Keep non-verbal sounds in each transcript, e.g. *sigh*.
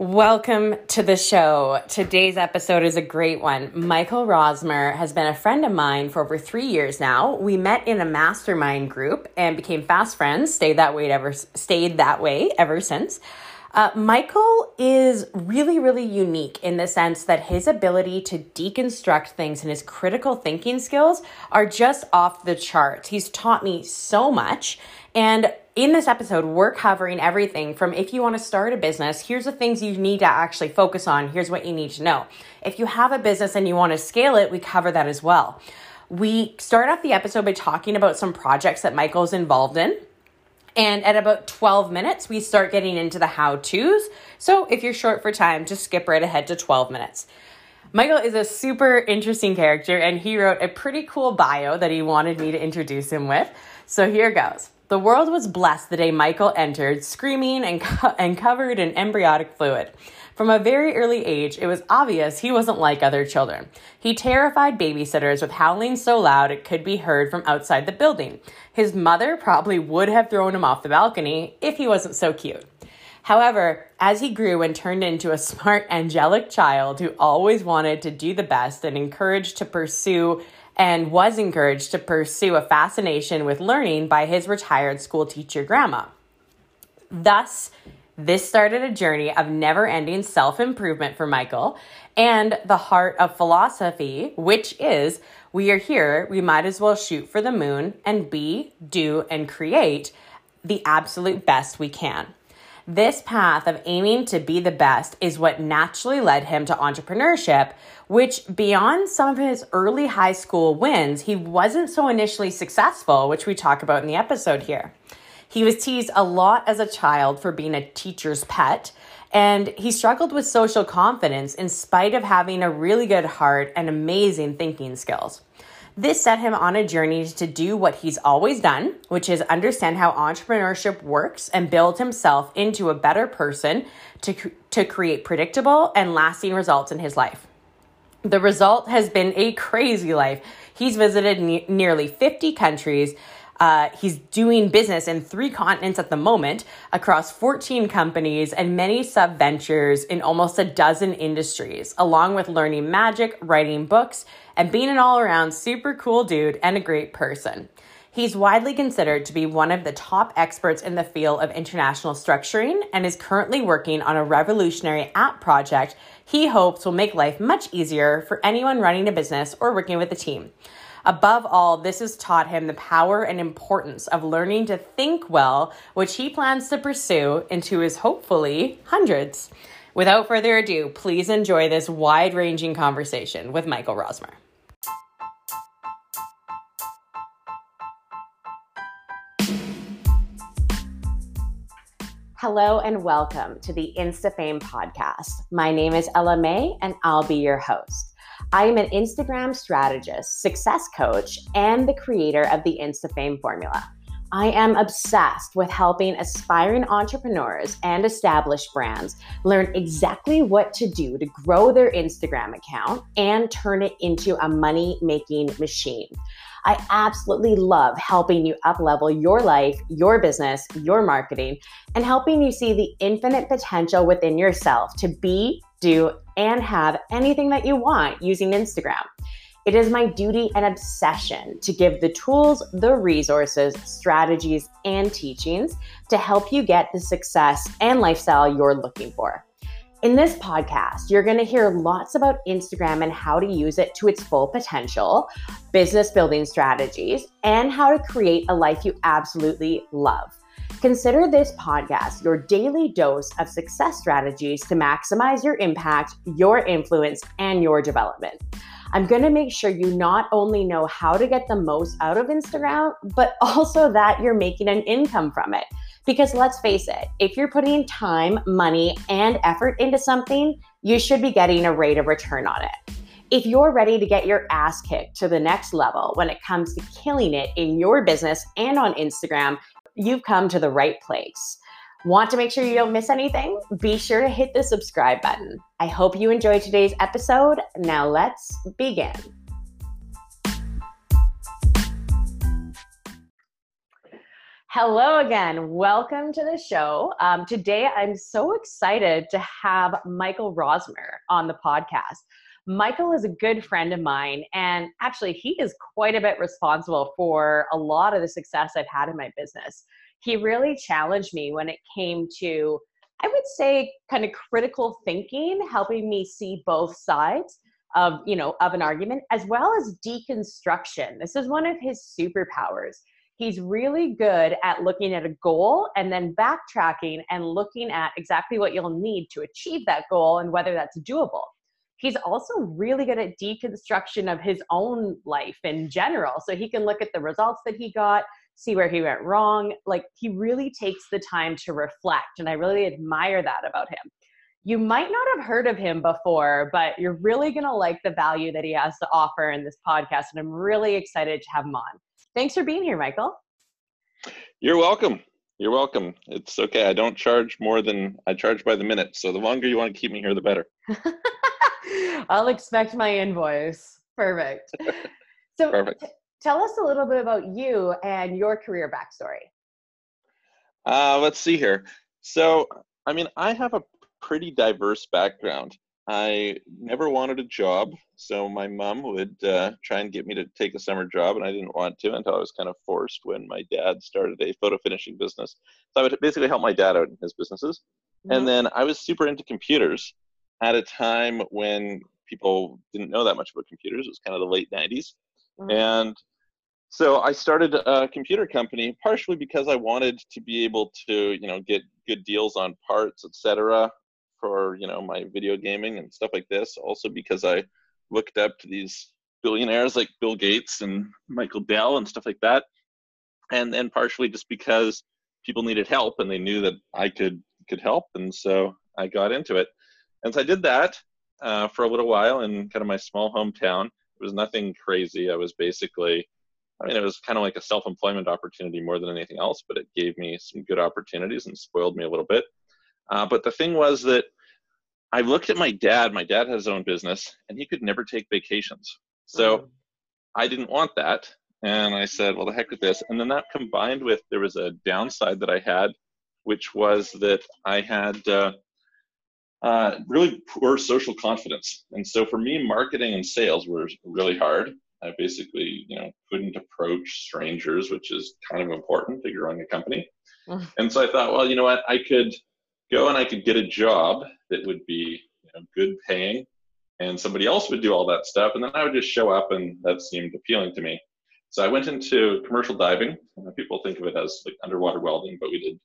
Welcome to the show. Today's episode is a great one. Michael Rosmer has been a friend of mine for over three years now. We met in a mastermind group and became fast friends. Stayed that way ever stayed that way ever since. Uh, Michael is really, really unique in the sense that his ability to deconstruct things and his critical thinking skills are just off the charts. He's taught me so much. And in this episode, we're covering everything from if you want to start a business, here's the things you need to actually focus on. Here's what you need to know. If you have a business and you want to scale it, we cover that as well. We start off the episode by talking about some projects that Michael's involved in. And at about 12 minutes, we start getting into the how to's. So if you're short for time, just skip right ahead to 12 minutes. Michael is a super interesting character, and he wrote a pretty cool bio that he wanted me to introduce him with. So here goes. The world was blessed the day Michael entered, screaming and, co- and covered in embryonic fluid. From a very early age, it was obvious he wasn't like other children. He terrified babysitters with howling so loud it could be heard from outside the building. His mother probably would have thrown him off the balcony if he wasn't so cute. However, as he grew and turned into a smart, angelic child who always wanted to do the best and encouraged to pursue and was encouraged to pursue a fascination with learning by his retired school teacher grandma. Thus, this started a journey of never ending self improvement for Michael and the heart of philosophy, which is we are here, we might as well shoot for the moon and be, do, and create the absolute best we can. This path of aiming to be the best is what naturally led him to entrepreneurship, which beyond some of his early high school wins, he wasn't so initially successful, which we talk about in the episode here. He was teased a lot as a child for being a teacher's pet, and he struggled with social confidence in spite of having a really good heart and amazing thinking skills. This set him on a journey to do what he's always done, which is understand how entrepreneurship works and build himself into a better person to, to create predictable and lasting results in his life. The result has been a crazy life. He's visited ne- nearly 50 countries. Uh, he's doing business in three continents at the moment across 14 companies and many sub ventures in almost a dozen industries, along with learning magic, writing books, and being an all around super cool dude and a great person. He's widely considered to be one of the top experts in the field of international structuring and is currently working on a revolutionary app project he hopes will make life much easier for anyone running a business or working with a team. Above all, this has taught him the power and importance of learning to think well, which he plans to pursue into his hopefully hundreds. Without further ado, please enjoy this wide ranging conversation with Michael Rosmer. Hello and welcome to the InstaFame podcast. My name is Ella Mae and I'll be your host. I am an Instagram strategist, success coach, and the creator of the InstaFame formula. I am obsessed with helping aspiring entrepreneurs and established brands learn exactly what to do to grow their Instagram account and turn it into a money making machine. I absolutely love helping you uplevel your life, your business, your marketing, and helping you see the infinite potential within yourself to be, do, and have anything that you want using Instagram. It is my duty and obsession to give the tools, the resources, strategies, and teachings to help you get the success and lifestyle you're looking for. In this podcast, you're going to hear lots about Instagram and how to use it to its full potential, business building strategies, and how to create a life you absolutely love. Consider this podcast your daily dose of success strategies to maximize your impact, your influence, and your development. I'm going to make sure you not only know how to get the most out of Instagram, but *laughs* also that you're making an income from it. Because let's face it, if you're putting time, money, and effort into something, you should be getting a rate of return on it. If you're ready to get your ass kicked to the next level when it comes to killing it in your business and on Instagram, you've come to the right place. Want to make sure you don't miss anything? Be sure to hit the subscribe button. I hope you enjoyed today's episode. Now let's begin. Hello again. Welcome to the show. Um, today, I'm so excited to have Michael Rosmer on the podcast. Michael is a good friend of mine, and actually, he is quite a bit responsible for a lot of the success I've had in my business. He really challenged me when it came to, I would say, kind of critical thinking, helping me see both sides of you know of an argument as well as deconstruction this is one of his superpowers he's really good at looking at a goal and then backtracking and looking at exactly what you'll need to achieve that goal and whether that's doable. He's also really good at deconstruction of his own life in general. So he can look at the results that he got, see where he went wrong. Like he really takes the time to reflect. And I really admire that about him. You might not have heard of him before, but you're really going to like the value that he has to offer in this podcast. And I'm really excited to have him on. Thanks for being here, Michael. You're welcome. You're welcome. It's okay. I don't charge more than I charge by the minute. So the longer you want to keep me here, the better. *laughs* I'll expect my invoice. Perfect. *laughs* So Perfect. T- tell us a little bit about you and your career backstory. Uh, let's see here. So, I mean, I have a pretty diverse background. I never wanted a job, so my mom would uh, try and get me to take a summer job, and I didn't want to until I was kind of forced when my dad started a photo finishing business. So I would basically help my dad out in his businesses. Mm-hmm. And then I was super into computers at a time when people didn't know that much about computers. It was kind of the late 90s. Mm-hmm. And so I started a computer company partially because I wanted to be able to, you know, get good deals on parts, etc for you know my video gaming and stuff like this. Also because I looked up to these billionaires like Bill Gates and Michael Dell and stuff like that, and then partially just because people needed help and they knew that I could could help, and so I got into it. And so I did that uh, for a little while in kind of my small hometown. It was nothing crazy. I was basically, I mean, it was kind of like a self-employment opportunity more than anything else, but it gave me some good opportunities and spoiled me a little bit. Uh, but the thing was that I looked at my dad. My dad has his own business, and he could never take vacations. So mm. I didn't want that. And I said, well, the heck with this. And then that combined with there was a downside that I had, which was that I had uh, uh, really poor social confidence. And so for me, marketing and sales were really hard. I basically, you know, couldn't approach strangers, which is kind of important to growing a company. Mm. And so I thought, well, you know what, I could go and I could get a job that would be you know, good paying, and somebody else would do all that stuff, and then I would just show up, and that seemed appealing to me. So I went into commercial diving. People think of it as like underwater welding, but we did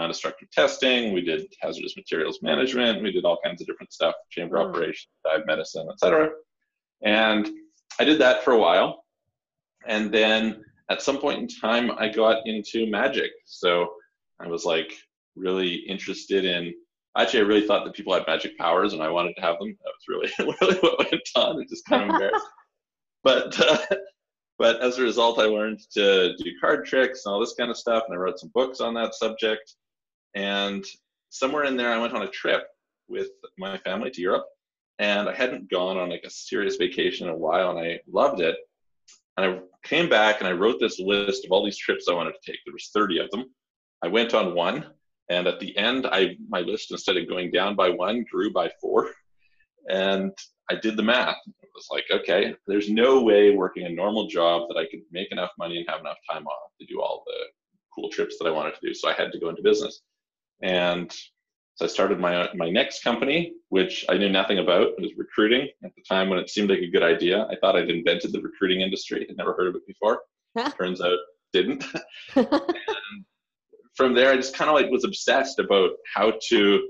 non-destructive testing, we did hazardous materials management, we did all kinds of different stuff, chamber mm. operation, dive medicine, etc. And I did that for a while, and then at some point in time, I got into magic. So I was like, really interested in. Actually, I really thought that people had magic powers, and I wanted to have them. That was really, *laughs* really what went on. It just kind of embarrassed. but, uh, but as a result, I learned to do card tricks and all this kind of stuff, and I wrote some books on that subject. And somewhere in there, I went on a trip with my family to Europe, and I hadn't gone on like a serious vacation in a while, and I loved it. And I came back and I wrote this list of all these trips I wanted to take. There was 30 of them. I went on one, and at the end, I my list instead of going down by one grew by four. And I did the math. It was like, okay, there's no way working a normal job that I could make enough money and have enough time off to do all the cool trips that I wanted to do. So I had to go into business. And so I started my my next company, which I knew nothing about. It was recruiting at the time when it seemed like a good idea. I thought I'd invented the recruiting industry. I'd never heard of it before. *laughs* Turns out didn't. *laughs* and from there, I just kind of like was obsessed about how to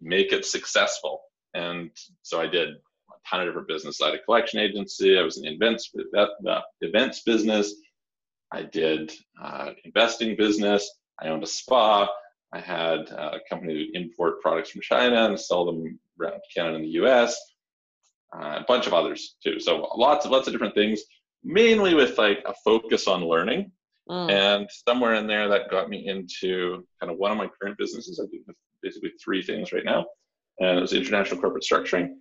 make it successful. And so I did a ton of different business. I had a collection agency. I was in the events, uh, events business. I did uh, investing business. I owned a spa. I had a company that import products from China and sell them around Canada and the U.S. Uh, a bunch of others too. So lots of lots of different things, mainly with like a focus on learning Mm. And somewhere in there, that got me into kind of one of my current businesses. I do basically three things right now, and it was international corporate structuring.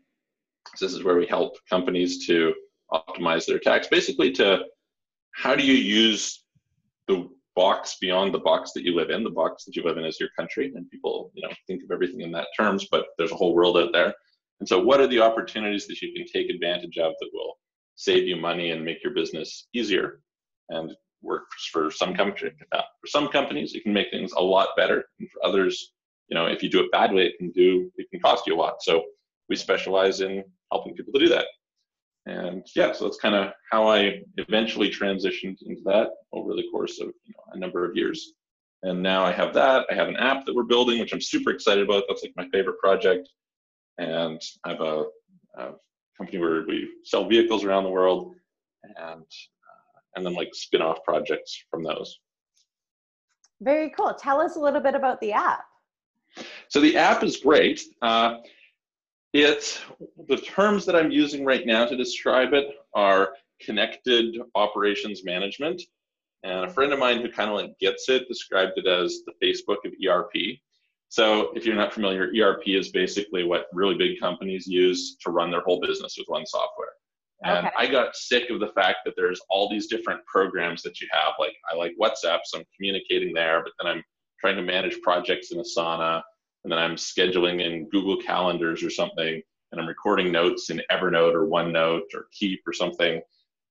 So this is where we help companies to optimize their tax, basically to how do you use the box beyond the box that you live in. The box that you live in is your country, and people, you know, think of everything in that terms. But there's a whole world out there. And so, what are the opportunities that you can take advantage of that will save you money and make your business easier? And works for some company. Uh, for some companies, it can make things a lot better, and for others, you know, if you do it badly, it can do it can cost you a lot. So we specialize in helping people to do that. And yeah, so that's kind of how I eventually transitioned into that over the course of you know, a number of years. And now I have that. I have an app that we're building, which I'm super excited about. That's like my favorite project. And I have a, a company where we sell vehicles around the world, and uh, and then like spin-off projects from those. Very cool. Tell us a little bit about the app. So the app is great. Uh, it's the terms that I'm using right now to describe it are connected operations management. And a friend of mine who kind of like gets it described it as the Facebook of ERP. So if you're not familiar, ERP is basically what really big companies use to run their whole business with one software. And okay. I got sick of the fact that there's all these different programs that you have. Like I like WhatsApp, so I'm communicating there, but then I'm trying to manage projects in Asana and then I'm scheduling in Google Calendars or something, and I'm recording notes in Evernote or OneNote or Keep or something.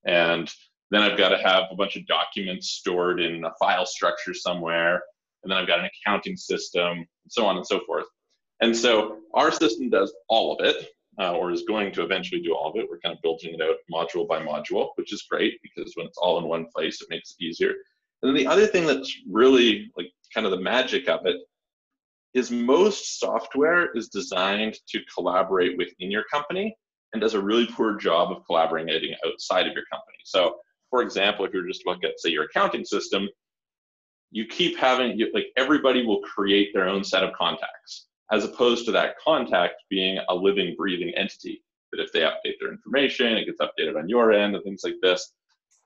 And then I've got to have a bunch of documents stored in a file structure somewhere. And then I've got an accounting system, and so on and so forth. And so our system does all of it, uh, or is going to eventually do all of it. We're kind of building it out module by module, which is great because when it's all in one place, it makes it easier. And then the other thing that's really like kind of the magic of it is most software is designed to collaborate within your company and does a really poor job of collaborating outside of your company. So, for example, if you're just looking at, say, your accounting system, you keep having, like, everybody will create their own set of contacts, as opposed to that contact being a living, breathing entity. That if they update their information, it gets updated on your end and things like this.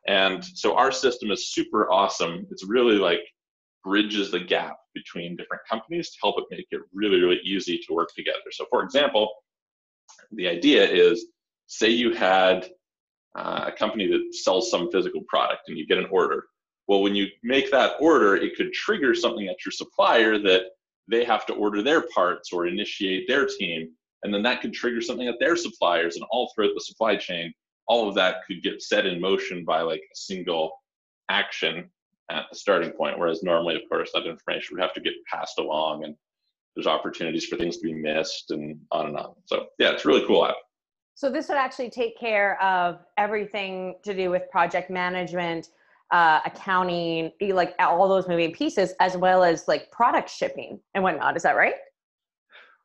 And so our system is super awesome. It's really like bridges the gap between different companies to help it make it really, really easy to work together. So, for example, the idea is say you had uh, a company that sells some physical product and you get an order. Well, when you make that order, it could trigger something at your supplier that they have to order their parts or initiate their team. And then that could trigger something at their suppliers and all throughout the supply chain. All of that could get set in motion by like a single action at the starting point. Whereas normally, of course, that information would have to get passed along and there's opportunities for things to be missed and on and on. So yeah, it's really cool app. So this would actually take care of everything to do with project management, uh, accounting, like all those moving pieces, as well as like product shipping and whatnot. Is that right?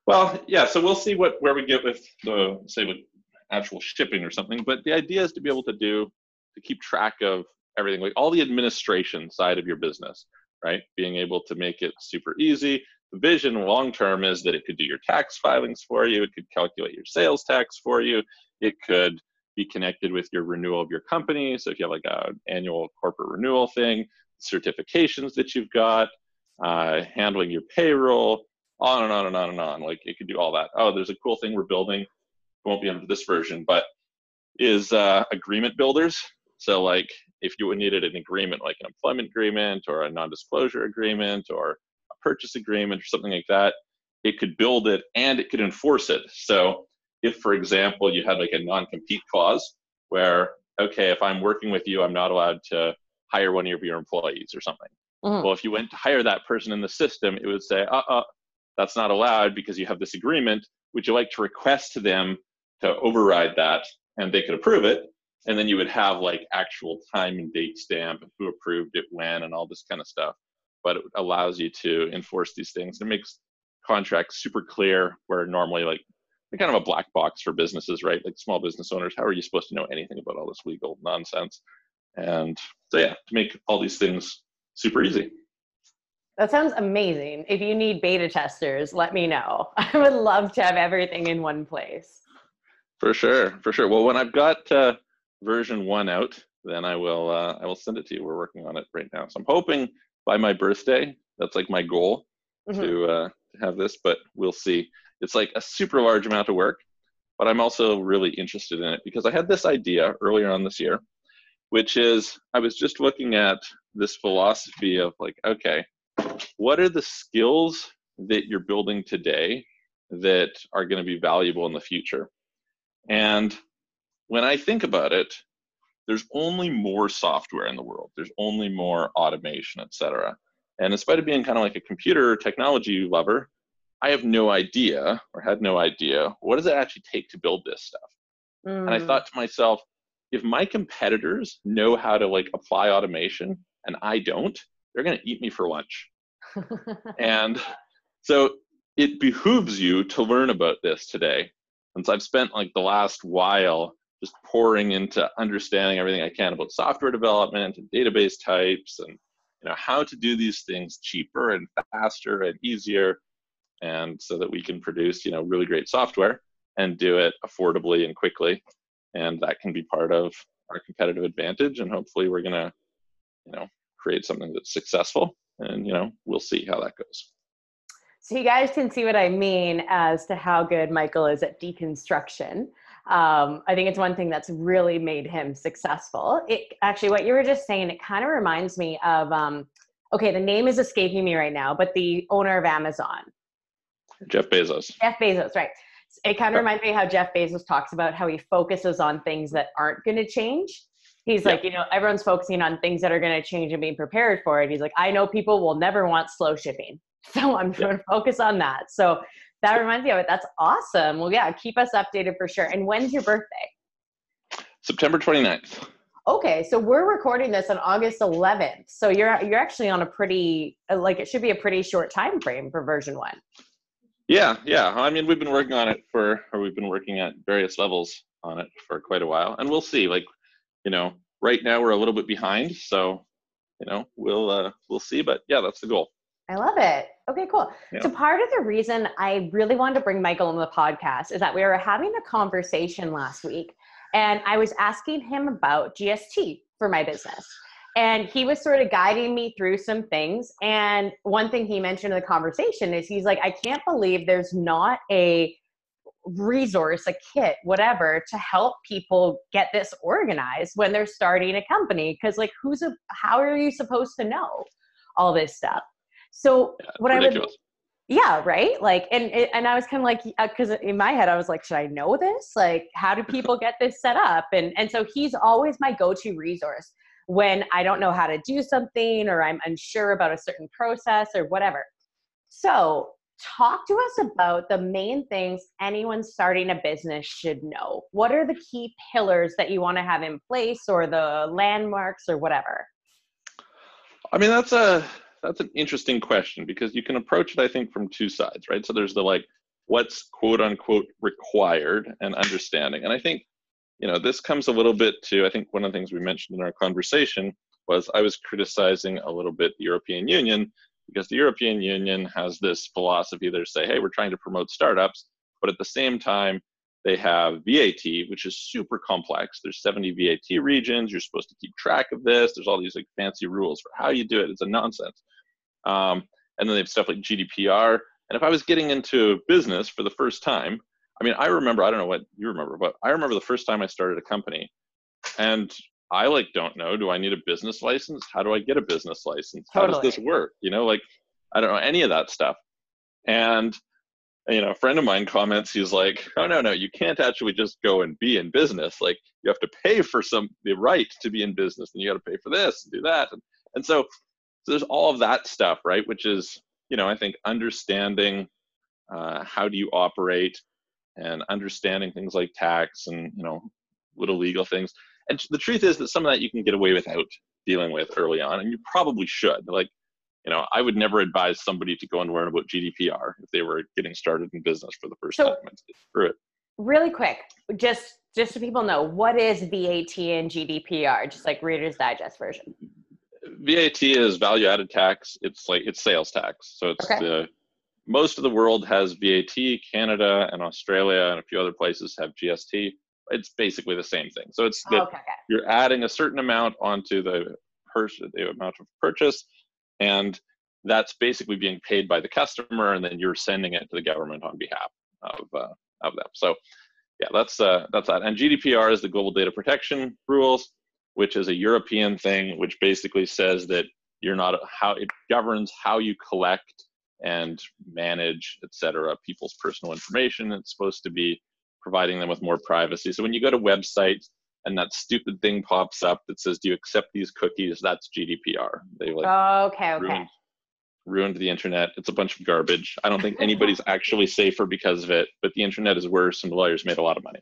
Well, yeah. So we'll see what where we get with the say with actual shipping or something. But the idea is to be able to do to keep track of everything, like all the administration side of your business, right? Being able to make it super easy. The vision long term is that it could do your tax filings for you, it could calculate your sales tax for you, it could be connected with your renewal of your company. So if you have like an annual corporate renewal thing, certifications that you've got, uh, handling your payroll, on and on and on and on. Like it could do all that. Oh, there's a cool thing we're building. Won't be under this version, but is uh, agreement builders. So like if you needed an agreement like an employment agreement or a non-disclosure agreement or a purchase agreement or something like that, it could build it and it could enforce it. So if, for example, you had like a non-compete clause where, okay, if I'm working with you, I'm not allowed to hire one of your employees or something. Mm-hmm. Well, if you went to hire that person in the system, it would say, uh-uh, that's not allowed because you have this agreement. Would you like to request to them to override that? And they could approve it and then you would have like actual time and date stamp and who approved it when and all this kind of stuff. But it allows you to enforce these things. It makes contracts super clear where normally like kind of a black box for businesses right? Like small business owners how are you supposed to know anything about all this legal nonsense? And so yeah to make all these things super easy. That sounds amazing. If you need beta testers let me know. *laughs* I would love to have everything in one place. For sure for sure. Well when i've got uh, version one out, then I will uh, I will send it to you. We're working on it right now, so I'm hoping by my birthday. That's like my goal mm-hmm. to uh, to have this, but we'll see. It's like a super large amount of work, but I'm also really interested in it because I had this idea earlier on this year, which is I was just looking at this philosophy of like, okay, what are the skills that you're building today that are going to be valuable in the future? And when I think about it, there's only more software in the world. There's only more automation, et cetera. And in spite of being kind of like a computer technology lover, I have no idea or had no idea what does it actually take to build this stuff. Mm. And I mm. thought to myself, if my competitors know how to like apply automation and I don't, they're going to eat me for lunch. *laughs* and so it behooves you to learn about this today. And so I've spent like the last while just pouring into understanding everything I can about software development and database types and you know how to do these things cheaper and faster and easier and so that we can produce you know really great software and do it affordably and quickly. And that can be part of our competitive advantage and hopefully we're going to you know create something that's successful and you know we'll see how that goes. So you guys can see what i mean as to how good michael is at deconstruction um, i think it's one thing that's really made him successful it actually what you were just saying it kind of reminds me of um, okay the name is escaping me right now but the owner of amazon jeff bezos jeff bezos right it kind of reminds me how Jeff Bezos talks about how he focuses on things that aren't going to change. He's like, you know, everyone's focusing on things that are going to change and being prepared for it. He's like, I know people will never want slow shipping. *laughs* So I'm going to focus on that. So that reminds me of it. That's awesome. Well, yeah, keep us updated for sure. And when's your birthday? September 29th. Okay, so we're recording this on August 11th. So you're you're actually on a pretty like it should be a pretty short time frame for version 1. Yeah, yeah. I mean, we've been working on it for, or we've been working at various levels on it for quite a while, and we'll see. Like, you know, right now we're a little bit behind, so you know, we'll uh, we'll see. But yeah, that's the goal. I love it. Okay, cool. Yeah. So part of the reason I really wanted to bring Michael on the podcast is that we were having a conversation last week, and I was asking him about GST for my business and he was sort of guiding me through some things and one thing he mentioned in the conversation is he's like i can't believe there's not a resource a kit whatever to help people get this organized when they're starting a company because like who's a how are you supposed to know all this stuff so yeah, what ridiculous. i would yeah right like and and i was kind of like because uh, in my head i was like should i know this like how do people get this set up and and so he's always my go-to resource when I don't know how to do something or I'm unsure about a certain process or whatever. So, talk to us about the main things anyone starting a business should know. What are the key pillars that you want to have in place or the landmarks or whatever? I mean, that's a that's an interesting question because you can approach it I think from two sides, right? So there's the like what's quote unquote required and understanding. And I think you know, this comes a little bit to, I think one of the things we mentioned in our conversation was I was criticizing a little bit the European Union because the European Union has this philosophy they say, hey, we're trying to promote startups, but at the same time, they have VAT, which is super complex. There's 70 VAT regions. You're supposed to keep track of this. There's all these like fancy rules for how you do it. It's a nonsense. Um, and then they have stuff like GDPR. And if I was getting into business for the first time, I mean, I remember, I don't know what you remember, but I remember the first time I started a company and I like don't know, do I need a business license? How do I get a business license? How totally. does this work? You know, like I don't know any of that stuff. And you know, a friend of mine comments, he's like, "Oh no, no, you can't actually just go and be in business. Like you have to pay for some the right to be in business, and you got to pay for this and do that." And, and so, so there's all of that stuff, right? Which is, you know, I think understanding uh, how do you operate, and understanding things like tax and you know little legal things. And the truth is that some of that you can get away without dealing with early on and you probably should. Like you know i would never advise somebody to go and learn about gdpr if they were getting started in business for the first so, time. Through it really quick just just so people know what is vat and gdpr just like reader's digest version vat is value added tax it's like it's sales tax so it's okay. the most of the world has VAT. Canada and Australia and a few other places have GST. It's basically the same thing. So it's that okay. you're adding a certain amount onto the purchase, the amount of purchase, and that's basically being paid by the customer, and then you're sending it to the government on behalf of uh, of them. So yeah, that's uh, that's that. And GDPR is the Global Data Protection Rules. Which is a European thing, which basically says that you're not how it governs how you collect and manage, et cetera, people's personal information. It's supposed to be providing them with more privacy. So when you go to websites and that stupid thing pops up that says, "Do you accept these cookies?" That's GDPR. They like oh, okay, okay. Ruined, ruined the internet. It's a bunch of garbage. I don't think anybody's *laughs* actually safer because of it, but the internet is worse and the lawyers made a lot of money.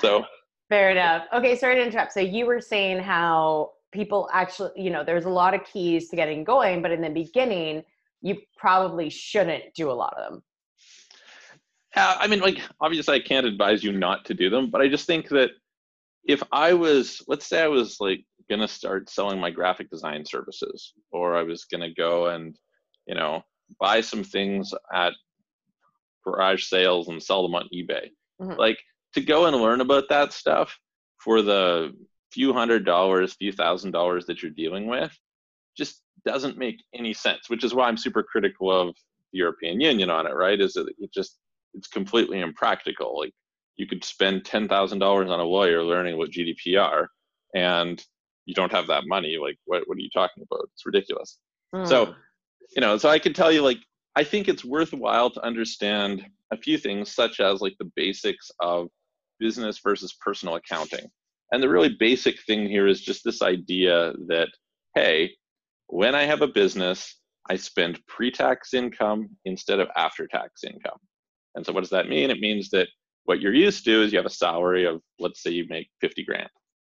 So fair enough. Okay, sorry to interrupt. So you were saying how people actually, you know, there's a lot of keys to getting going, but in the beginning, you probably shouldn't do a lot of them. Yeah, I mean, like obviously, I can't advise you not to do them, but I just think that if I was, let's say, I was like gonna start selling my graphic design services, or I was gonna go and, you know, buy some things at garage sales and sell them on eBay, mm-hmm. like to go and learn about that stuff for the few hundred dollars, few thousand dollars that you're dealing with, just doesn't make any sense. Which is why I'm super critical of the European Union on it. Right? Is that it just it's completely impractical. Like you could spend ten thousand dollars on a lawyer learning what GDPR, and you don't have that money. Like what what are you talking about? It's ridiculous. Mm. So, you know, so I can tell you like I think it's worthwhile to understand a few things such as like the basics of business versus personal accounting. And the really basic thing here is just this idea that, hey, when I have a business, I spend pre tax income instead of after tax income. And so, what does that mean? It means that what you're used to is you have a salary of, let's say, you make 50 grand.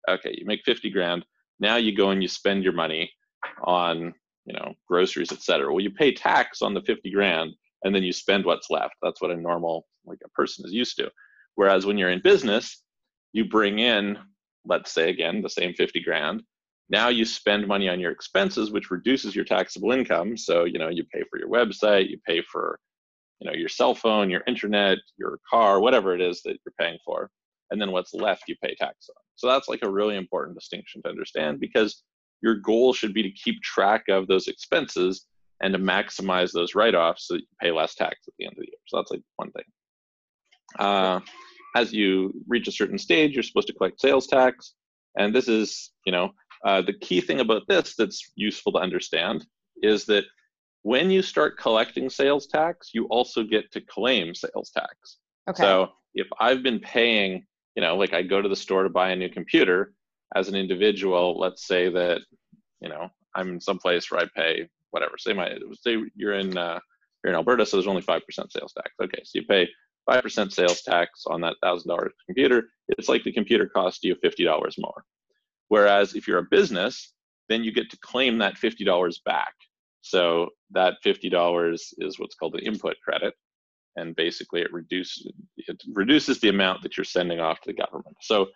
Okay, you make 50 grand. Now you go and you spend your money on, you know, groceries, et cetera. Well, you pay tax on the 50 grand and then you spend what's left. That's what a normal, like a person is used to. Whereas when you're in business, you bring in let's say again the same 50 grand. Now you spend money on your expenses which reduces your taxable income. So you know you pay for your website you pay for you know your cell phone your internet your car whatever it is that you're paying for. And then what's left you pay tax on. So that's like a really important distinction to understand because your goal should be to keep track of those expenses and to maximize those write-offs so that you pay less tax at the end of the year. So that's like one thing uh, as you reach a certain stage, you're supposed to collect sales tax. And this is, you know, uh, the key thing about this that's useful to understand is that when you start collecting sales tax, you also get to claim sales tax. Okay. So if I've been paying, you know, like I go to the store to buy a new computer as an individual, let's say that, you know, I'm in some place where I pay whatever. Say my say you're in uh, you're in Alberta, so there's only five percent sales tax. Okay, so you pay 5% sales tax on that $1,000 computer, it's like the computer cost you $50 more. Whereas if you're a business, then you get to claim that $50 back. So that $50 is what's called an input credit. And basically it reduces it reduces the amount that you're sending off to the government. So,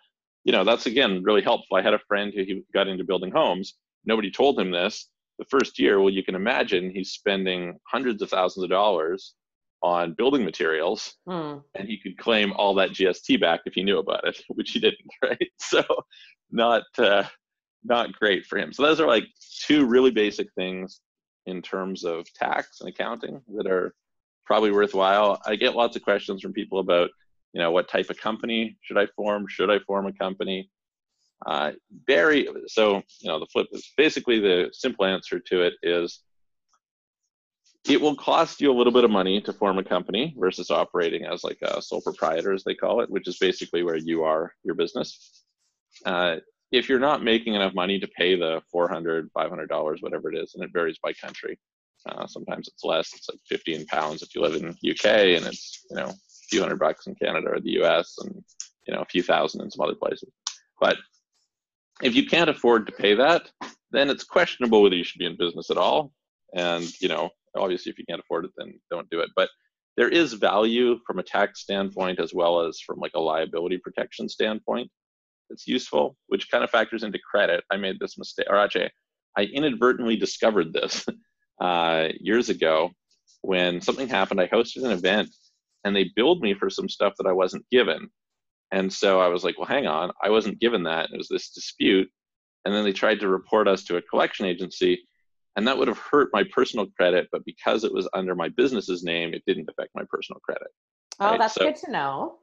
you know, that's again really helpful. I had a friend who he got into building homes. Nobody told him this. The first year, well, you can imagine he's spending hundreds of thousands of dollars on building materials mm. and he could claim all that GST back if he knew about it, *laughs* which he didn't, *laughs* right? So not uh, not great for him. So those are like two really basic things in terms of tax and accounting that are probably worthwhile. I get lots of questions from people about, you know, what type of company should I form? Should I form a company? Uh, very so, you know, the flip is basically the simple answer to it is it will cost you a little bit of money to form a company versus operating as like a sole proprietor as they call it which is basically where you are your business. Uh, if you're not making enough money to pay the 400 500 dollars whatever it is and it varies by country uh, sometimes it's less it's like 15 pounds if you live in uk and it's you know a few hundred bucks in canada or the us and you know a few thousand in some other places. But if you can't afford to pay that then it's questionable whether you should be in business at all. And you know obviously if you can't afford it then don't do it. But there is value from a tax standpoint as well as from like a liability protection standpoint. It's useful which kind of factors into credit. I made this mistake or actually i inadvertently discovered this *laughs* uh, years ago when something happened. I hosted an event and they billed me for some stuff that i wasn't given. And so i was like well hang on. I wasn't given that. It was this dispute. And then they tried to report us to a collection agency and that would have hurt my personal credit but because it was under my business's name it didn't affect my personal credit oh right? that's so, good to know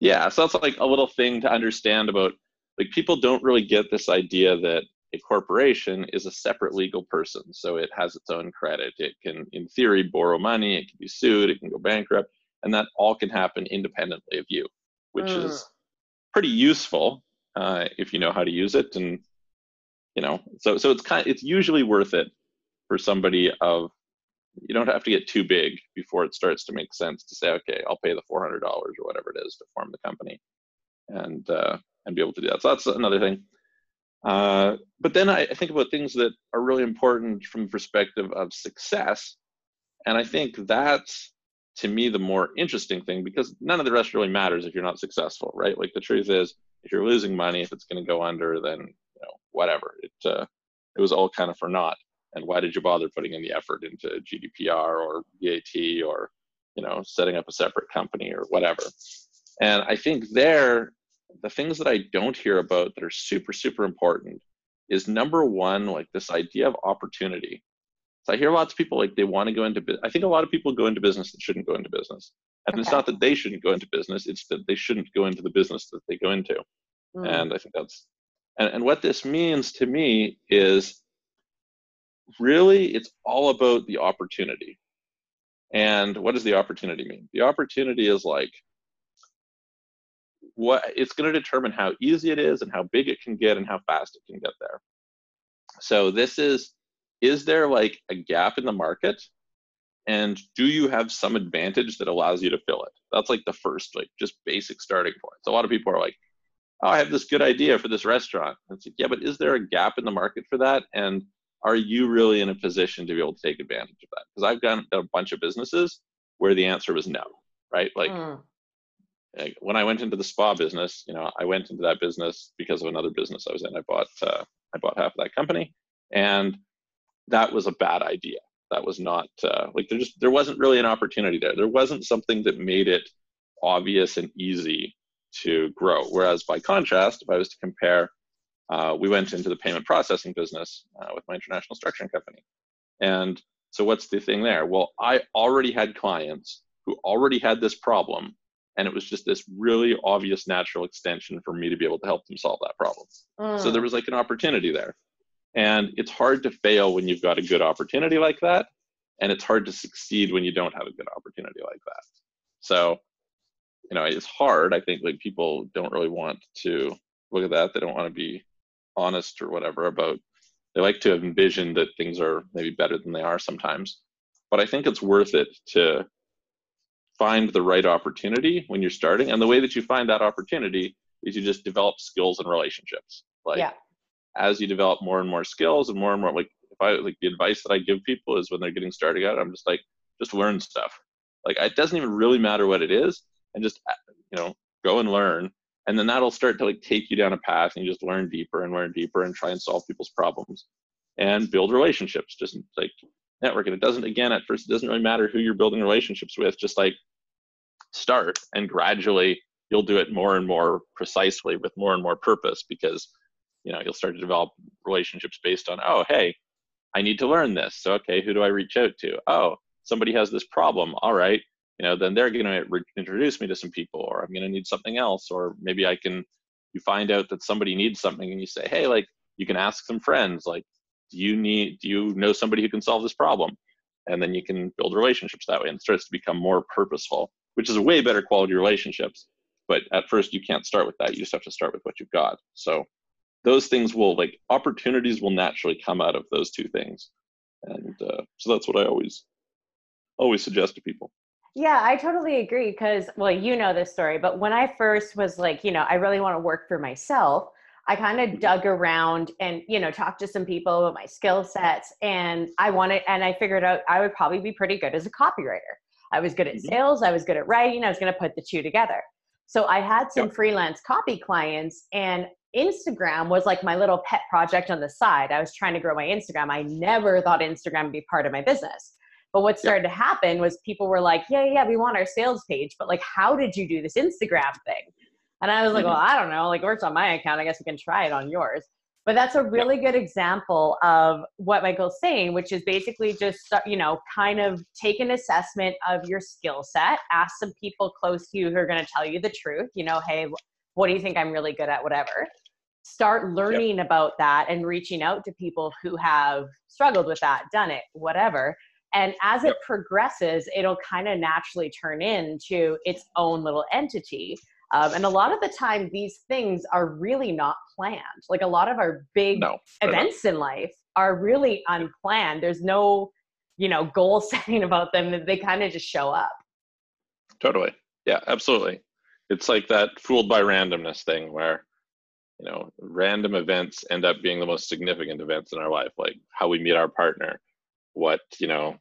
yeah so that's like a little thing to understand about like people don't really get this idea that a corporation is a separate legal person. So it has its own credit. It can, in theory, borrow money, it can be sued, it can go bankrupt, and that all can happen independently of you, which mm. is pretty useful uh, if you know how to use it. And you know, so so it's kind of, it's usually worth it for somebody of you don't have to get too big before it starts to make sense to say, okay, I'll pay the four hundred dollars or whatever it is to form the company, and uh, and be able to do that. So that's another thing. Uh, but then I, I think about things that are really important from the perspective of success, and I think that's to me the more interesting thing because none of the rest really matters if you're not successful, right? Like the truth is, if you're losing money, if it's going to go under, then you know whatever. It uh, it was all kind of for naught and why did you bother putting in the effort into GDPR or VAT or you know setting up a separate company or whatever? And I think there, the things that I don't hear about that are super super important is number one like this idea of opportunity. So I hear lots of people like they want to go into. I think a lot of people go into business that shouldn't go into business, and okay. it's not that they shouldn't go into business; it's that they shouldn't go into the business that they go into. Mm. And I think that's and, and what this means to me is really it's all about the opportunity. And what does the opportunity mean? The opportunity is like what it's going to determine how easy it is and how big it can get and how fast it can get there. So this is is there like a gap in the market and do you have some advantage that allows you to fill it? That's like the first like just basic starting point. So a lot of people are like, "Oh, I have this good idea for this restaurant." And it's like, "Yeah, but is there a gap in the market for that?" And are you really in a position to be able to take advantage of that? Because I've done a bunch of businesses where the answer was no, right? Like, mm. like, when I went into the spa business, you know, I went into that business because of another business I was in. I bought uh, I bought half of that company, and that was a bad idea. That was not uh, like there just there wasn't really an opportunity there. There wasn't something that made it obvious and easy to grow. Whereas by contrast, if I was to compare uh, we went into the payment processing business uh, with my international structuring company. And so, what's the thing there? Well, I already had clients who already had this problem, and it was just this really obvious natural extension for me to be able to help them solve that problem. Mm. So, there was like an opportunity there. And it's hard to fail when you've got a good opportunity like that. And it's hard to succeed when you don't have a good opportunity like that. So, you know, it's hard. I think like people don't really want to look at that. They don't want to be honest or whatever about they like to envision that things are maybe better than they are sometimes but i think it's worth it to find the right opportunity when you're starting and the way that you find that opportunity is you just develop skills and relationships like yeah. as you develop more and more skills and more and more like if i like the advice that i give people is when they're getting started out i'm just like just learn stuff like it doesn't even really matter what it is and just uh, you know go and learn. And then that'll start to like take you down a path and you just learn deeper and learn deeper and try and solve people's problems and build relationships. Just like network and it doesn't again at first it doesn't really matter who you're building relationships with. Just like start and gradually you'll do it more and more precisely with more and more purpose because you know you'll start to develop relationships based on oh hey i need to learn this. So okay who do i reach out to? Oh somebody has this problem. All right you know, then they're going to re- introduce me to some people, or I'm going to need something else, or maybe I can. You find out that somebody needs something, and you say, hey, like you can ask some friends, like, do you need, do you know somebody who can solve this problem? And then you can build relationships that way, and it starts to become more purposeful, which is a way better quality relationships. But at first, you can't start with that. You just have to start with what you've got. So those things will like opportunities will naturally come out of those two things, and uh, so that's what I always always suggest to people. Yeah, I totally agree because, well, you know this story, but when I first was like, you know, I really want to work for myself, I kind of mm-hmm. dug around and, you know, talked to some people about my skill sets. And I wanted, and I figured out I would probably be pretty good as a copywriter. I was good at mm-hmm. sales, I was good at writing, I was going to put the two together. So I had some yep. freelance copy clients, and Instagram was like my little pet project on the side. I was trying to grow my Instagram. I never thought Instagram would be part of my business. But what started to happen was people were like, yeah, yeah, we want our sales page, but like, how did you do this Instagram thing? And I was like, mm-hmm. well, I don't know. Like, it works on my account. I guess we can try it on yours. But that's a really good example of what Michael's saying, which is basically just, you know, kind of take an assessment of your skill set, ask some people close to you who are going to tell you the truth, you know, hey, what do you think I'm really good at, whatever. start learning yep. about that and reaching out to people who have struggled with that, done it, whatever. And as it progresses, it'll kind of naturally turn into its own little entity. Um, and a lot of the time, these things are really not planned. Like a lot of our big no, events in life are really unplanned. There's no, you know, goal *laughs* setting about them. They kind of just show up. Totally. Yeah, absolutely. It's like that fooled by randomness thing where, you know, random events end up being the most significant events in our life, like how we meet our partner, what, you know,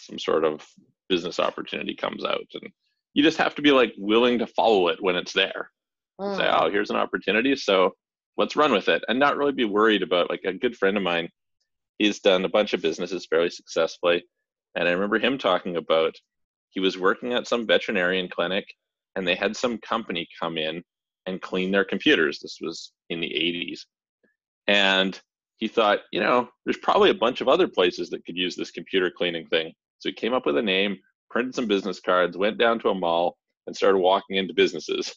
some sort of business opportunity comes out. And you just have to be like willing to follow it when it's there. Mm. Say, oh, here's an opportunity. So let's run with it and not really be worried about like a good friend of mine. He's done a bunch of businesses fairly successfully. And I remember him talking about he was working at some veterinarian clinic and they had some company come in and clean their computers. This was in the 80s. And he thought, you know, there's probably a bunch of other places that could use this computer cleaning thing. So he came up with a name, printed some business cards, went down to a mall, and started walking into businesses.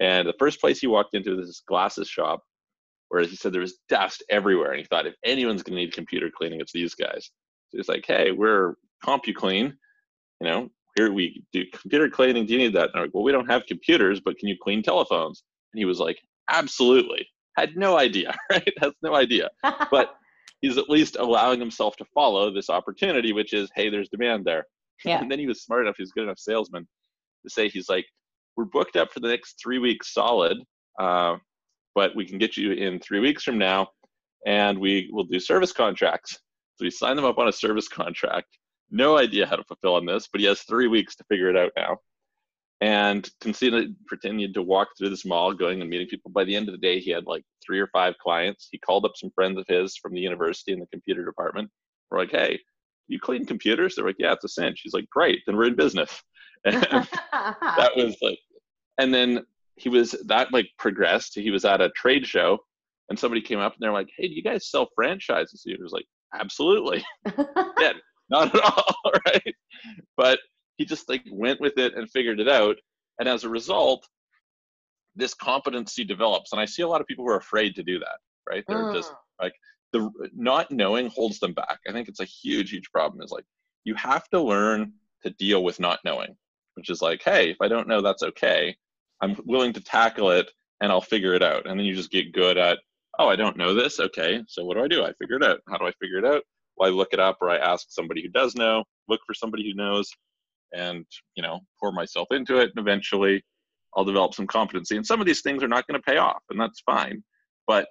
And the first place he walked into was this glasses shop, where he said there was dust everywhere. And he thought, if anyone's going to need computer cleaning, it's these guys. So he's like, hey, we're CompuClean. You know, here we do computer cleaning. Do you need that? And I'm like, well, we don't have computers, but can you clean telephones? And he was like, absolutely. Had no idea, *laughs* right? Has no idea. but he's at least allowing himself to follow this opportunity, which is, hey, there's demand there. Yeah. *laughs* And then he was smart enough, he was good enough salesman to say, he's like, we're booked up for the next three weeks solid, uh, but we can get you in three weeks from now, and we will do service contracts. So he signed them up on a service *laughs* contract. No idea how to fulfill on this, but he has three weeks to figure it out now and continued, continued to walk through this mall, going and meeting people. By the end of the day, he had like three or five clients. He called up some friends of his from the university in the computer department. We're like, hey, you clean computers? They're like, yeah, it's a cinch. He's like, great, then we're in business. *laughs* And that *laughs* was like, and then he was that like progressed. He was at a trade show, and somebody came up and they're like, hey, do you guys sell franchises? He was like, absolutely. *laughs* yeah, not at all, right? But he just like went with it and figured it out. And as a result this competency develops. And i see a lot of people who are afraid to do that right? They're mm. just like the not knowing holds them back. I think it's a huge huge problem is like you have to learn to deal with not knowing which is like hey if i don't know that's okay. I'm willing to tackle it and i'll figure it out. And then you just get good at oh i don't know this? Okay so what do i do? I figure it out. How do i figure it out? Well i look it up or i ask somebody who does know look for somebody who knows and you know pour myself into it and eventually i'll develop some competency. And some of these things are not going to pay off and that's fine but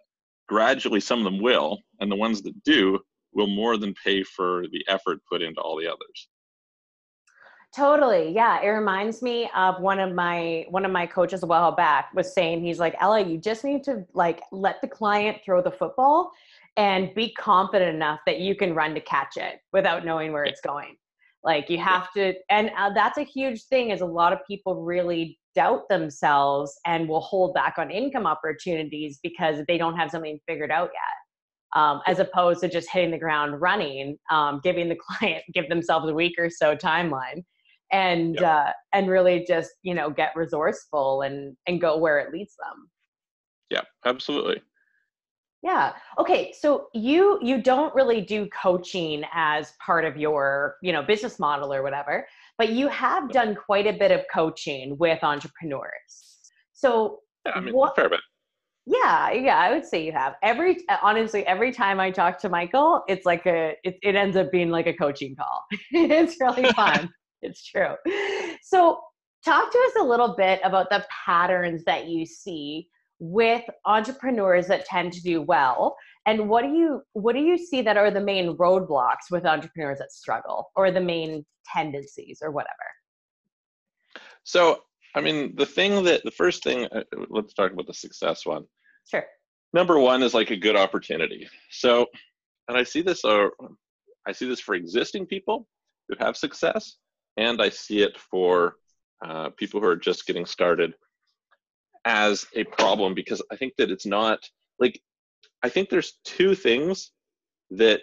gradually some of them will and the ones that do will more than pay for the effort put into all the others. Totally yeah it reminds me of one of my one of my coaches a while back was saying he's like ella you just need to like let the client throw the football and be confident enough that you can run to catch it without knowing where it's going like you have to and uh, that's a huge thing is a lot of people really doubt themselves and will hold back on income opportunities because they don't have something figured out yet um, as opposed to just hitting the ground running um, giving the *laughs* client give themselves a week or so timeline and yep. uh, and really just you know get resourceful and and go where it leads them. Yeah absolutely yeah. Okay. So you you don't really do coaching as part of your, you know, business model or whatever, but you have done quite a bit of coaching with entrepreneurs. So yeah, I mean, what, fair bit. Yeah, yeah, I would say you have. Every honestly, every time I talk to Michael, it's like a it, it ends up being like a coaching call. *laughs* it's really *laughs* fun. it's true. So talk to us a little bit about the patterns that you see with entrepreneurs that tend to do well? And what do you what do you see that are the main roadblocks with entrepreneurs that struggle or the main tendencies or whatever? So i mean the thing that the first thing uh, let's talk about the success one. Sure. Number one is like a good opportunity. So and i see this uh, i see this for existing people who have success and i see it for uh, people who are just getting started as a problem because I think that it's not like I think there's two things that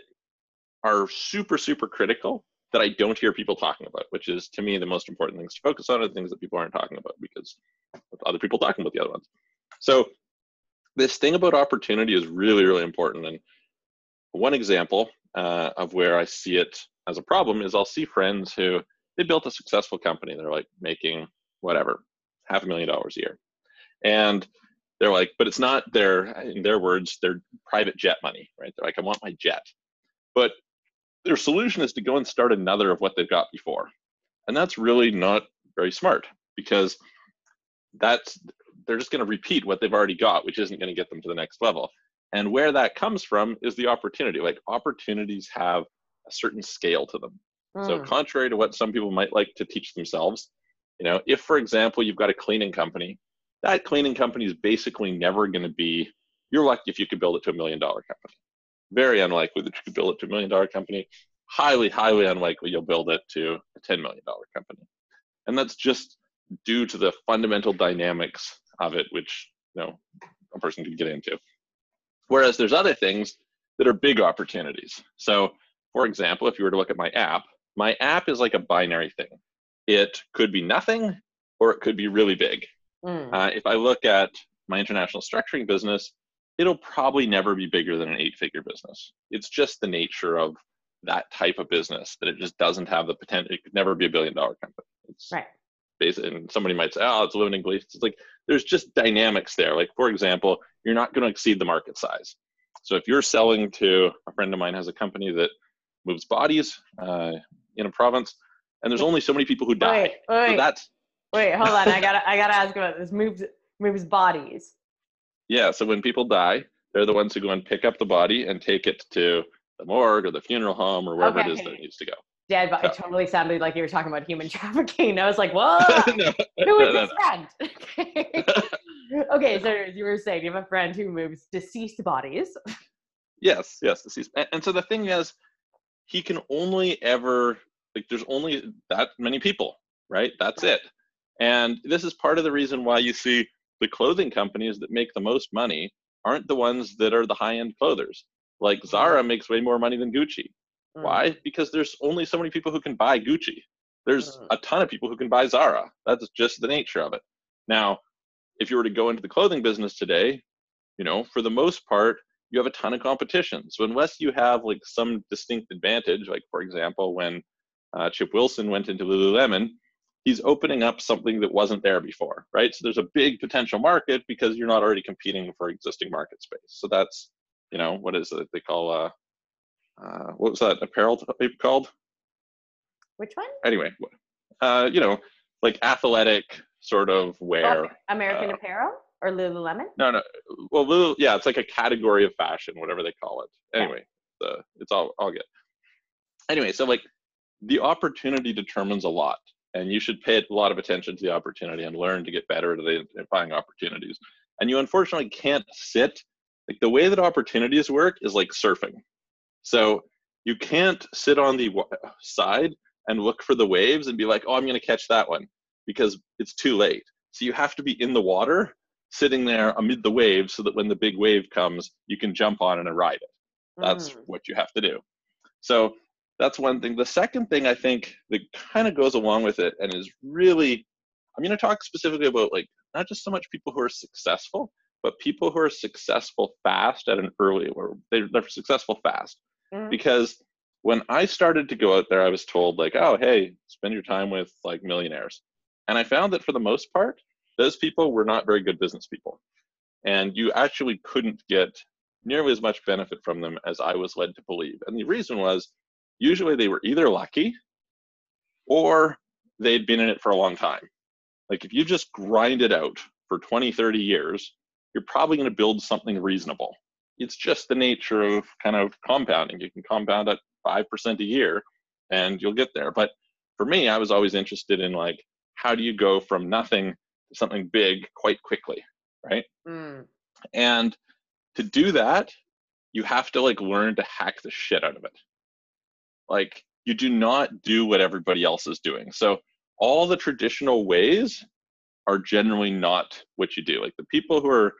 are super super critical that I don't hear people talking about, which is to me the most important things to focus on are the things that people aren't talking about because other people talking about the other ones. So this thing about opportunity is really, really important. And one example uh, of where I see it as a problem is I'll see friends who they built a successful company. They're like making whatever, half a million dollars a year. And they're like, but it's not their, in their words, their private jet money, right? They're like, I want my jet. But their solution is to go and start another of what they've got before. And that's really not very smart because that's they're just going to repeat what they've already got, which isn't going to get them to the next level. And where that comes from is the opportunity. Like opportunities have a certain scale to them. Mm. So hmm. contrary to what some people might like to teach themselves, you know, if for example you've got a cleaning company, that cleaning company is basically never going to be. You're lucky if you could build it to a million dollar company. Very unlikely that you could build it to a million dollar company. Highly, highly unlikely you'll build it to a ten million dollar company. And that's just due to the fundamental dynamics of it, which you know a person could get into. Whereas there's other things that are big opportunities. So, for example, if you were to look at my app, my app is like a binary thing. It could be nothing, or it could be really big. Mm. Uh, if I look at my international structuring business, it'll probably never be bigger than an eight-figure business. It's just the nature of that type of business that it just doesn't have the potential. It could never be a billion-dollar company. It's right and somebody might say, oh, it's limiting beliefs. It's like there's just dynamics there. Like for example, you're not going to exceed the market size. So if you're selling to a friend of mine has a company that moves bodies uh, in a province, and there's only so many people who die. Wait, wait, so that's wait. Hold on, I *laughs* gotta I gotta ask about this. Moves moves bodies. Yeah. So when people die, they're the ones who go and pick up the body and take it to the morgue or the funeral home or wherever okay. it is that it needs to go. Yeah, but it totally sounded like you were talking about human *laughs* trafficking. I was like, *laughs* what? no, who is no, this no. friend? okay, so you were saying you have a friend who moves deceased bodies. Yes, yes, deceased. And, and so the thing is, he can only ever like there's only that many people, right? That's it. And this is part of the reason why you see the clothing companies that make the most money aren't the ones that are the high-end clothers. Like Zara mm-hmm. makes way more money than Gucci. Mm. Why? Because there's only so many people who can buy Gucci. There's mm. a ton of people who can buy Zara. That's just the nature of it. Now, if you were to go into the clothing business today, you know, for the most part, you have a ton of competition. So unless you have like some distinct advantage, like for example, when uh, Chip Wilson went into Lululemon, he's opening up something that wasn't there before, right? So there's a big potential market because you're not already competing for existing market space. So that's, you know, what is it they call uh, uh, what was that apparel type called? Which one? Anyway, uh, you know, like athletic sort of wear. Oh, American uh, Apparel or Lululemon? No, no. Well, Lulu, yeah, it's like a category of fashion, whatever they call it. Anyway, yeah. the it's all all good. Anyway, so like the opportunity determines a lot, and you should pay a lot of attention to the opportunity and learn to get better at identifying opportunities. And you unfortunately can't sit like the way that opportunities work is like surfing so you can't sit on the side and look for the waves and be like, oh, I'm going to catch that one because it's too late. So you have to be in the water, sitting there amid the waves so that when the big wave comes, you can jump on and ride it. That's mm. what you have to do. So that's one thing. The second thing I think that kind of goes along with it and is really, I'm going to talk specifically about like not just so much people who are successful, but people who are successful fast at an early, or they're, they're successful fast mm-hmm. because when I started to go out there, I was told like, oh, hey, spend your time with like millionaires. And I found that for the most part, those people were not very good business people. And you actually couldn't get nearly as much benefit from them as I was led to believe. And the reason was usually they were either lucky or they'd been in it for a long time. Like if you just grind it out for 20, 30 years, you're probably going to build something reasonable it's just the nature of kind of compounding. You can compound at 5% a year and you'll get there. But for me, I was always interested in like, how do you go from nothing to something big quite quickly? Right. Mm. And to do that, you have to like learn to hack the shit out of it. Like, you do not do what everybody else is doing. So, all the traditional ways are generally not what you do. Like, the people who are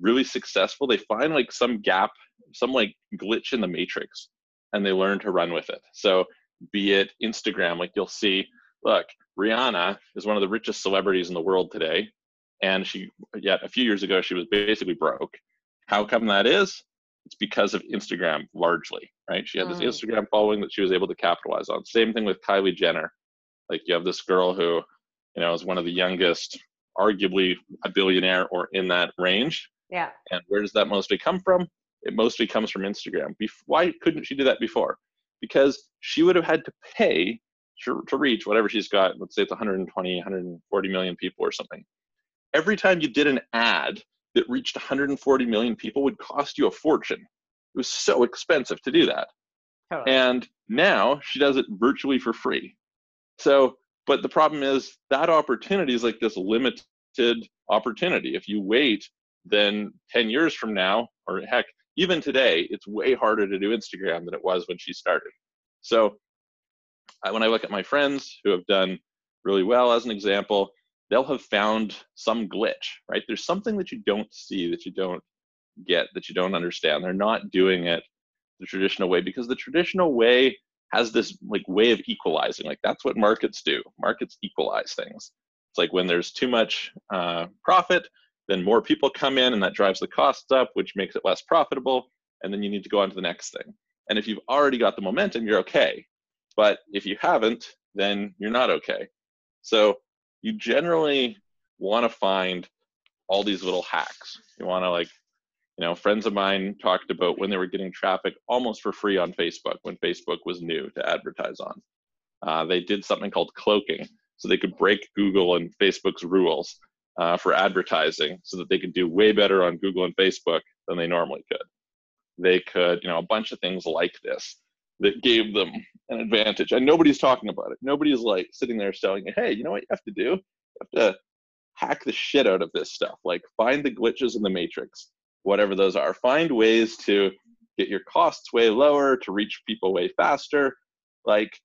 really successful, they find like some gap, some like glitch in the matrix, and they learn to run with it. So be it Instagram, like you'll see, look, Rihanna is one of the richest celebrities in the world today, and she yet a few years ago she was basically broke. How come that is? It's because of Instagram largely, right? She had this mm. Instagram following that she was able to capitalize on. Same thing with Kylie Jenner. Like you have this girl who, you know, is one of the youngest, arguably a billionaire or in that range. Yeah. And where does that mostly come from? It mostly comes from Instagram. Why couldn't she do that before? Because she would have had to pay to, to reach whatever she's got. Let's say it's 120, 140 million people or something. Every time you did an ad that reached 140 million people would cost you a fortune. It was so expensive to do that. Totally. And now she does it virtually for free. So, but the problem is that opportunity is like this limited opportunity. If you wait, then 10 years from now, or heck, even today, it's way harder to do Instagram than it was when she started. So, when I look at my friends who have done really well, as an example, they'll have found some glitch, right? There's something that you don't see, that you don't get, that you don't understand. They're not doing it the traditional way because the traditional way has this like way of equalizing. Like that's what markets do. Markets equalize things. It's like when there's too much uh, profit, then more people come in and that drives the costs up, which makes it less profitable. And then you need to go on to the next thing. And if you've already got the momentum, you're okay. But if you haven't, then you're not okay. So you generally want to find all these little hacks. You want to like, you know, friends of mine talked about when they were getting traffic almost for free on Facebook when Facebook was new to advertise on. Uh, they did something called cloaking, so they could break Google and Facebook's rules uh, for advertising, so that they could do way better on Google and Facebook than they normally could. They could, you know, a bunch of things like this that gave them an advantage. And nobody's talking about it. Nobody's like sitting there you, hey, you know what you have to do? You have to hack the shit out of this stuff. Like find the glitches in the matrix, whatever those are. Find ways to get your costs way lower, to reach people way faster, like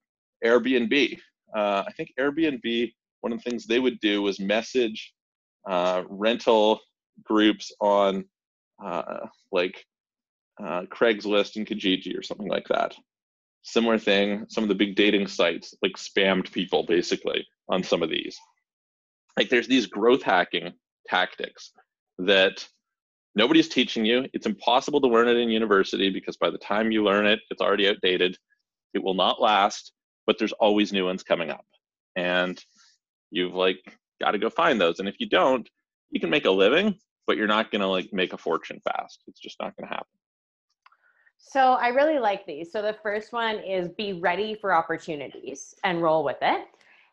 Airbnb. Uh, I think Airbnb, one of the things they would do was message uh, rental groups on uh, like uh, Craigslist and Kijiji or something like that similar thing some of the big dating sites like spammed people basically on some of these. Like there's these growth hacking tactics that nobody's teaching you. It's impossible to learn it in university because by the time you learn it it's already outdated. It will not last but there's always new ones coming up. And you've like got to go find those. And if you don't you can make a living but you're not going to like make a fortune fast. It's just not going to happen so I really like these. So the first one is be ready for opportunities and roll with it.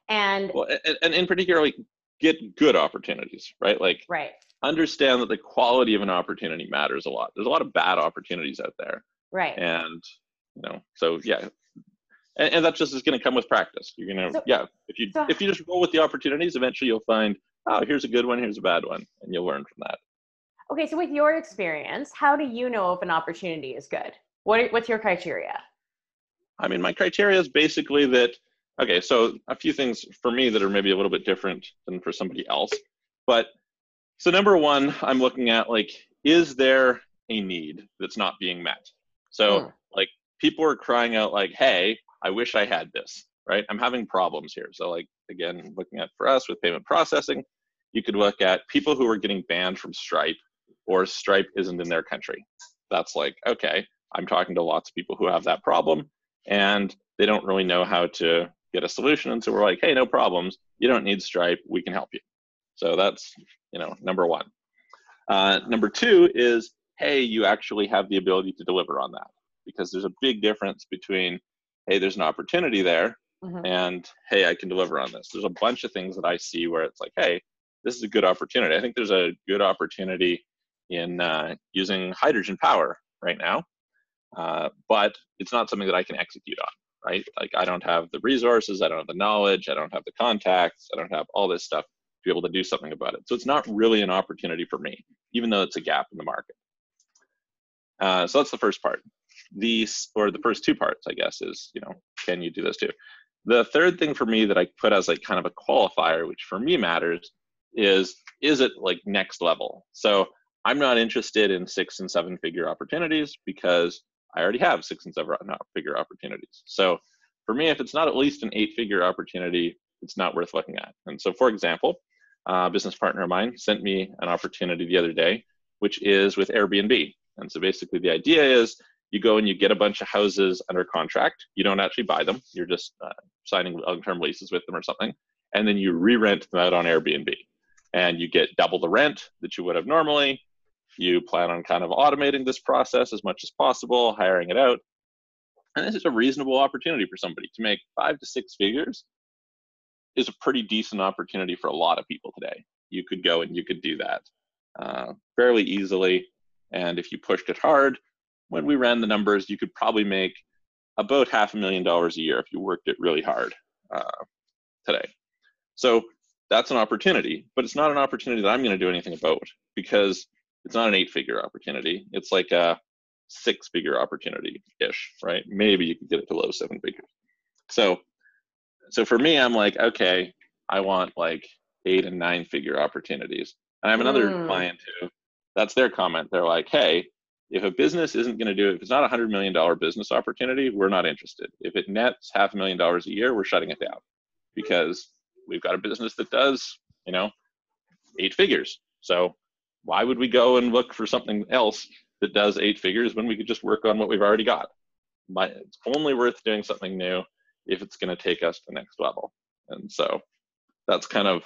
And well, and, and in particular, like get good opportunities, right? Like right. understand that the quality of an opportunity matters a lot. There's a lot of bad opportunities out there. Right. And you know, so yeah. And, and that just is gonna come with practice. You're gonna so, yeah, if you so, if you just roll with the opportunities, eventually you'll find, oh, here's a good one, here's a bad one, and you'll learn from that. Okay, so with your experience, how do you know if an opportunity is good? What what's your criteria? I mean, my criteria is basically that okay, so a few things for me that are maybe a little bit different than for somebody else. But so number one, I'm looking at like, is there a need that's not being met? So hmm. like people are crying out like, hey, I wish I had this, right? I'm having problems here. So like again, looking at for us with payment processing, you could look at people who are getting banned from Stripe or Stripe isn't in their country. That's like, okay, I'm talking to lots of people who have that problem and they don't really know how to get a solution. And so we're like, hey, no problems. You don't need Stripe. We can help you. So that's, you know, number one. Uh, number two is, hey, you actually have the ability to deliver on that because there's a big difference between, hey, there's an opportunity there mm-hmm. and, hey, I can deliver on this. There's a bunch of things that I see where it's like, hey, this is a good opportunity. I think there's a good opportunity in uh, using hydrogen power right now, uh, but it's not something that I can execute on, right? Like I don't have the resources, I don't have the knowledge, I don't have the contacts, I don't have all this stuff to be able to do something about it. So it's not really an opportunity for me, even though it's a gap in the market. Uh, so that's the first part. These or the first two parts, I guess, is you know, can you do this too? The third thing for me that I put as like kind of a qualifier, which for me matters, is is it like next level? So I'm not interested in six and seven figure opportunities because I already have six and seven figure opportunities. So for me, if it's not at least an eight figure opportunity, it's not worth looking at. And so, for example, uh, business partner of mine, sent me an opportunity the other day, which is with Airbnb. And so basically, the idea is you go and you get a bunch of houses under contract. You don't actually buy them, you're just uh, signing long term leases with them or something. And then you re rent them out on Airbnb. And you get double the rent that you would have normally. You plan on kind of automating this process as much as possible, hiring it out. And this is a reasonable opportunity for somebody to make five to six figures is a pretty decent opportunity for a lot of people today. You could go and you could do that uh, fairly easily. And if you pushed it hard, when we ran the numbers, you could probably make about half a million dollars a year if you worked it really hard uh, today. So that's an opportunity, but it's not an opportunity that I'm going to do anything about because it's not an eight figure opportunity. It's like a six figure opportunity ish, right? Maybe you could get it to low seven figures. So so for me, I'm like, okay, I want like eight and nine figure opportunities. And I have another mm. client who that's their comment. They're like, hey, if a business isn't going to do it, if it's not a hundred million dollar business opportunity, we're not interested. If it nets half a million dollars a year, we're shutting it down because we've got a business that does, you know, eight figures. So why would we go and look for something else that does eight figures when we could just work on what we've already got? My, it's only worth doing something new if it's going to take us to the next level. And so that's kind of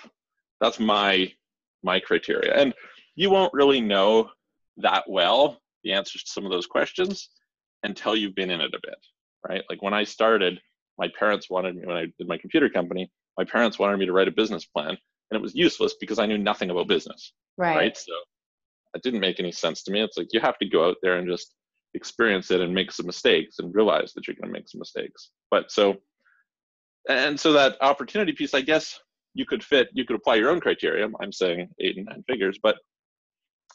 that's my my criteria. And you won't really know that well the answers to some of those questions until you've been in it a bit, right? Like when I started, my parents wanted me when I did my computer company, my parents wanted me to write a business plan, and it was useless because I knew nothing about business. Right. Right. So it didn't make any sense to me. It's like you have to go out there and just experience it and make some mistakes and realize that you're going to make some mistakes. But so and so that opportunity piece, I guess you could fit, you could apply your own criteria. I'm saying eight and nine figures, but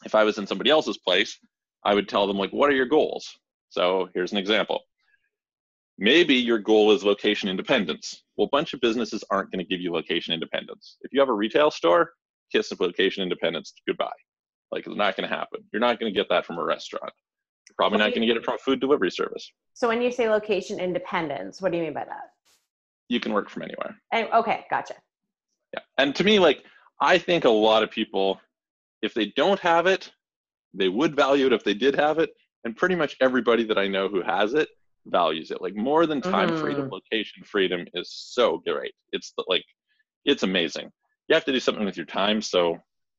if I was in somebody else's place, I would tell them like, what are your goals? So here's an example. Maybe your goal is location independence. Well, a bunch of businesses aren't going to give you location independence. If you have a retail store, kiss of location independence, goodbye. Like it's not going to happen. You're not going to get that from a restaurant. You're probably not going to get it from a food delivery service. So when you say location independence, what do you mean by that? you can work from anywhere. And, okay, gotcha. Yeah. And to me, like, I think a lot of people, if they don't have it, they would value it if they did have it. And pretty much everybody that I know who has it values it. Like, more than time mm. freedom, location freedom is so great. It's like, it's amazing. You have to do something with your time. So,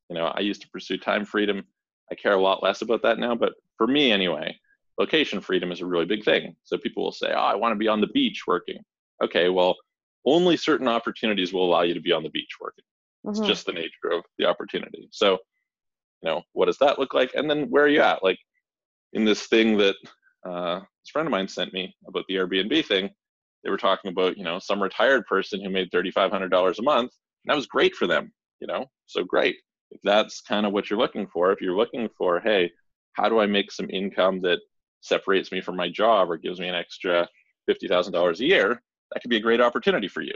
you know, I used to pursue time freedom. I care a lot less about that now. But for me, anyway, location freedom is a really big thing. So people will say, oh, I want to be on the beach working okay, well, only certain opportunities will allow you to be on the beach working. It's mm-hmm. just the nature of the opportunity. So, you know, what does that look like? And then where are you at? Like in this thing that uh, this friend of mine sent me about the Airbnb thing, they were talking about, you know, some retired person who made $3,500 a month. And that was great for them, you know, so great. If that's kind of what you're looking for, if you're looking for, hey, how do I make some income that separates me from my job or gives me an extra $50,000 a year, that could be a great opportunity for you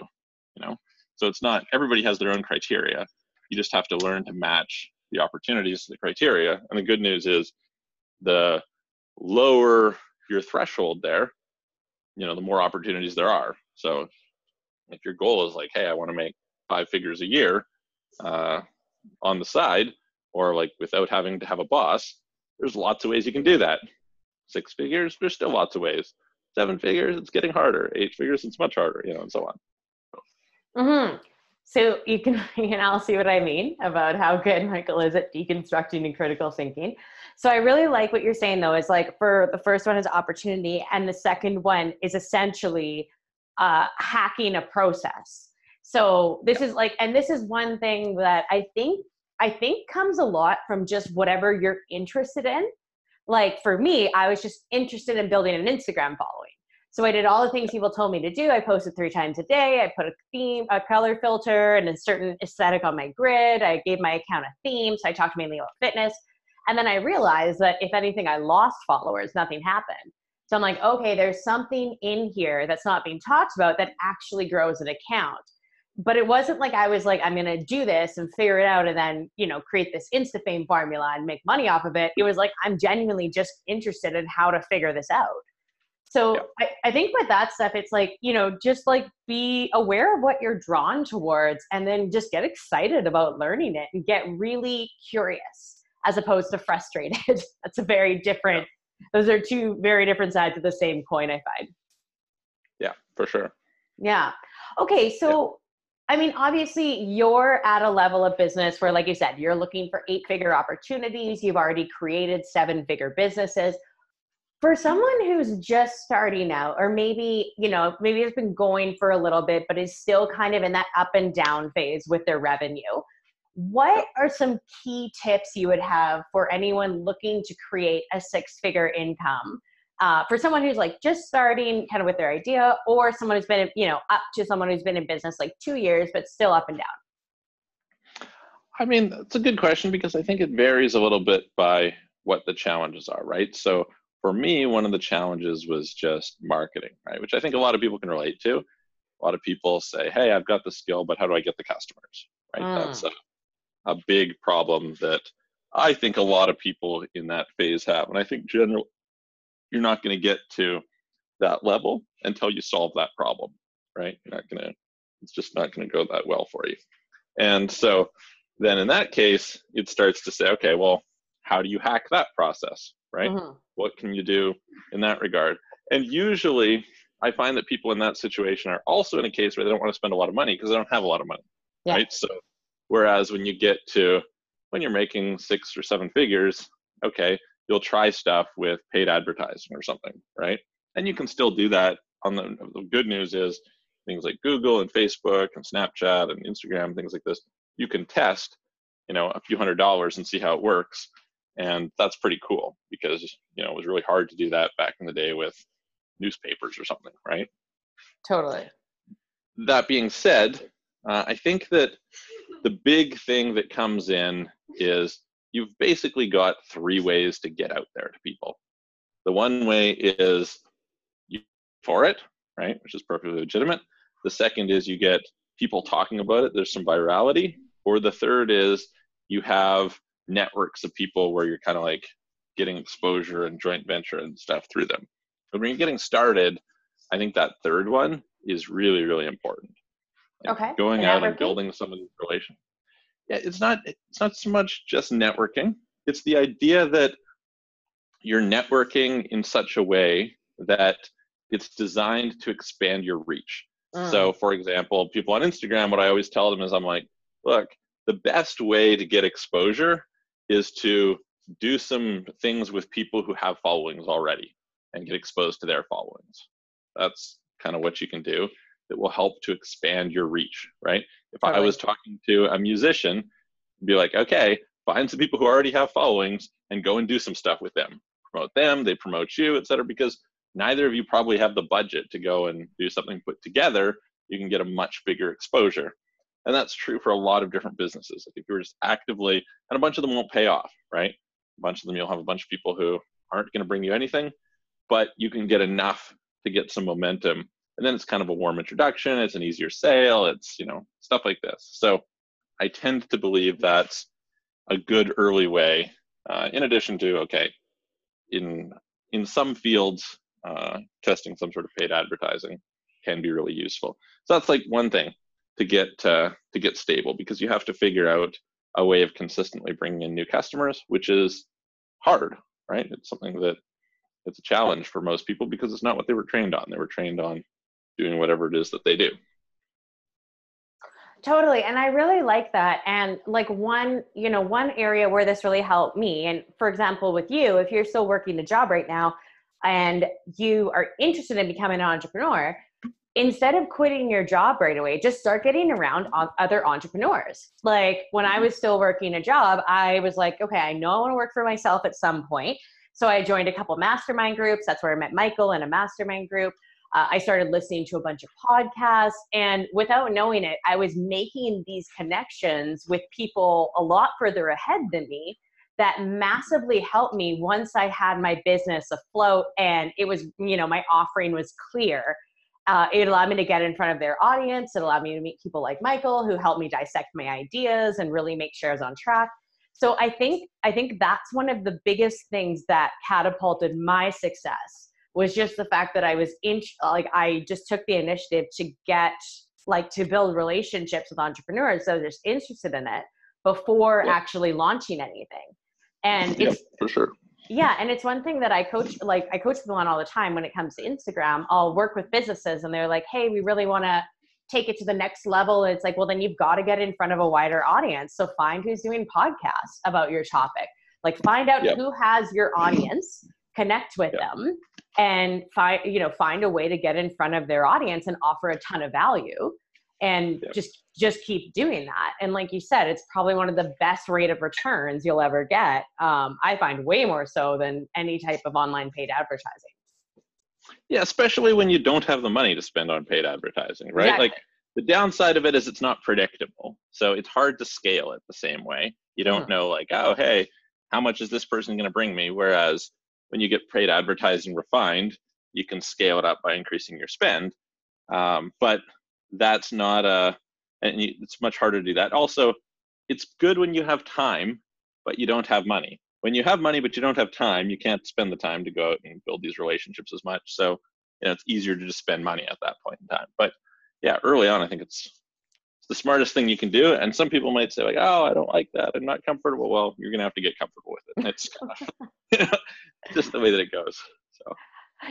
you know? So it's not everybody has their own criteria. You just have to learn to match the opportunities to the criteria. And the good news is the lower your threshold there you know the more opportunities there are. So if your goal is like hey i want to make five figures a year uh, on the side or like without having to have a boss there's lots of ways you can do that six figures there's still lots of ways seven figures, it's getting harder. Eight figures, it's much harder, you know, and so on. Mm-hmm. So you can *laughs* you can all see what I mean about how good Michael is at deconstructing and critical thinking. So I really like what you're saying though, is like for the first one is opportunity, and the second one is essentially uh, hacking a process. So this is like, and this is one thing that I think I think comes a lot from just whatever you're interested in like for me, I was just interested in building an Instagram following. So I did all the things people told me to do. I posted three times a day. I put a theme, a color filter, and a certain aesthetic on my grid. I gave my account a theme. So I talked mainly about fitness. And then I realized that if anything, I lost followers, nothing happened. So I'm like, okay, there's something in here that's not being talked about that actually grows an account but it wasn't like I was like, I'm going to do this and figure it out and then, you know, create this Insta fame formula and make money off of it. It was like, I'm genuinely just interested in how to figure this out. So yeah. I, I think with that stuff, it's like, you know, just like be aware of what you're drawn towards and then just get excited about learning it and get really curious as opposed to frustrated. *laughs* That's a very different, those are two very different sides of the same coin, I find. Yeah, for sure. Yeah. Okay. So. I mean, obviously, you're at a level of business where, like you said, you're looking for eight figure opportunities. You've already created seven figure businesses for someone who's just starting out or maybe you know maybe has been going for a little bit but is still kind of in that up and down phase with their revenue what are some key tips you would have for anyone looking to create a six figure income uh, for someone who's like just starting kind of with their idea or someone who's been you know up to someone who's been in business like two years but still up and down i mean it's a good question because i think it varies a little bit by what the challenges are right so for me, one of the challenges was just marketing, right? Which I think a lot of people can relate to. A lot of people say, "Hey, I've got the skill, but how do I get the customers?" Right? Mm. That's a, a big problem that I think a lot of people in that phase have, and I think general you're not going to get to that level until you solve that problem, right? You're not going to. It's just not going to go that well for you. And so then in that case, it starts to say, okay, well, how do you hack that process, right? Mm-hmm. What can you do in that regard? And usually, I find that people in that situation are also in a case where they don't want to spend a lot of money because they don't have a lot of money, yeah. right? So, whereas when you get to when you're making six or seven figures, okay, you'll try stuff with paid advertising or something, right? And you can still do that. On the, the good news is things like Google and Facebook and Snapchat and Instagram, things like this, you can test, you know, a few hundred dollars and see how it works and that's pretty cool because you know it was really hard to do that back in the day with newspapers or something right totally that being said uh, i think that the big thing that comes in is you've basically got three ways to get out there to people the one way is you for it right which is perfectly legitimate the second is you get people talking about it there's some virality or the third is you have networks of people where you're kind of like getting exposure and joint venture and stuff through them. But when you're getting started, I think that third one is really, really important. okay. Going out and building some of these relations. It's not it's not so much just networking. It's the idea that you're networking in such a way that it's designed to expand your reach. Mm. So, for example, people on Instagram, what I always tell them is, I'm like, look, the best way to get exposure is to do some things with people who have followings already and get exposed to their followings. That's kind of what you can do that will help to expand your reach, right? If I was talking to a musician, be like, okay, find some people who already have followings and go and do some stuff with them. Promote them, they promote you, et cetera, because neither of you probably have the budget to go and do something put together. You can get a much bigger exposure. And that's true for a lot of different businesses. Like if you're just actively, and a bunch of them won't pay off, right? A bunch of them, you'll have a bunch of people who aren't going to bring you anything, but you can get enough to get some momentum. And then it's kind of a warm introduction. It's an easier sale. It's, you know, stuff like this. So I tend to believe that's a good early way, uh, in addition to, okay, in, in some fields, uh, testing some sort of paid advertising can be really useful. So that's like one thing to get uh, to get stable because you have to figure out a way of consistently bringing in new customers, which is hard, right? It's something that it's a challenge for most people because it's not what they were trained on. They were trained on doing whatever it is that they do. Totally. And I really like that. And like one, you know, one area where this really helped me, and for example, with you, if you're still working a job right now and you are interested in becoming an entrepreneur, instead of quitting your job right away, just start getting around other entrepreneurs. Like when I mm-hmm. was still working a job, I was like, okay, I know I want to work for myself at some point. So I joined a couple mastermind groups. That's where I met Michael in a mastermind group. Uh, I started listening to a bunch of podcasts, and without knowing it, I was making these connections with people a lot further ahead than me that massively helped me once I had my business afloat and it was, you know, my offering was clear uh, it allowed me to get in front of their audience. It allowed me to meet people like Michael who helped me dissect my ideas and really make sure I was on track. So I think I think that's one of the biggest things that catapulted my success was just the fact that I was in like I just took the initiative to get like to build relationships with entrepreneurs so they're just interested in it before yeah. actually launching anything. And yeah, for sure. Yeah, and it's one thing that I coach like I coach people on all the time when it comes to Instagram. I'll work with businesses and they're like, "Hey, we really want to take it to the next level." It's like, "Well, then you've got to get in front of a wider audience. So find who's doing podcasts about your topic. Like find out yep. who has your audience, connect with yep. them and find you know find a way to get in front of their audience and offer a ton of value and yep. just just keep doing that and like you said it's probably one of the best rate of returns you'll ever get um, i find way more so than any type of online paid advertising yeah especially when you don't have the money to spend on paid advertising right exactly. like the downside of it is it's not predictable so it's hard to scale it the same way you don't mm. know like oh hey how much is this person going to bring me whereas when you get paid advertising refined, you can scale it up by increasing your spend. Um, but that's not a, and you, it's much harder to do that. Also, it's good when you have time, but you don't have money. When you have money but you don't have time, you can't spend the time to go out and build these relationships as much. So, you know, it's easier to just spend money at that point in time. But yeah, early on, I think it's it's the smartest thing you can do. And some people might say like, "Oh, I don't like that. I'm not comfortable." Well, you're gonna have to get comfortable with it. It's kind of, you know, just the way that it goes. So.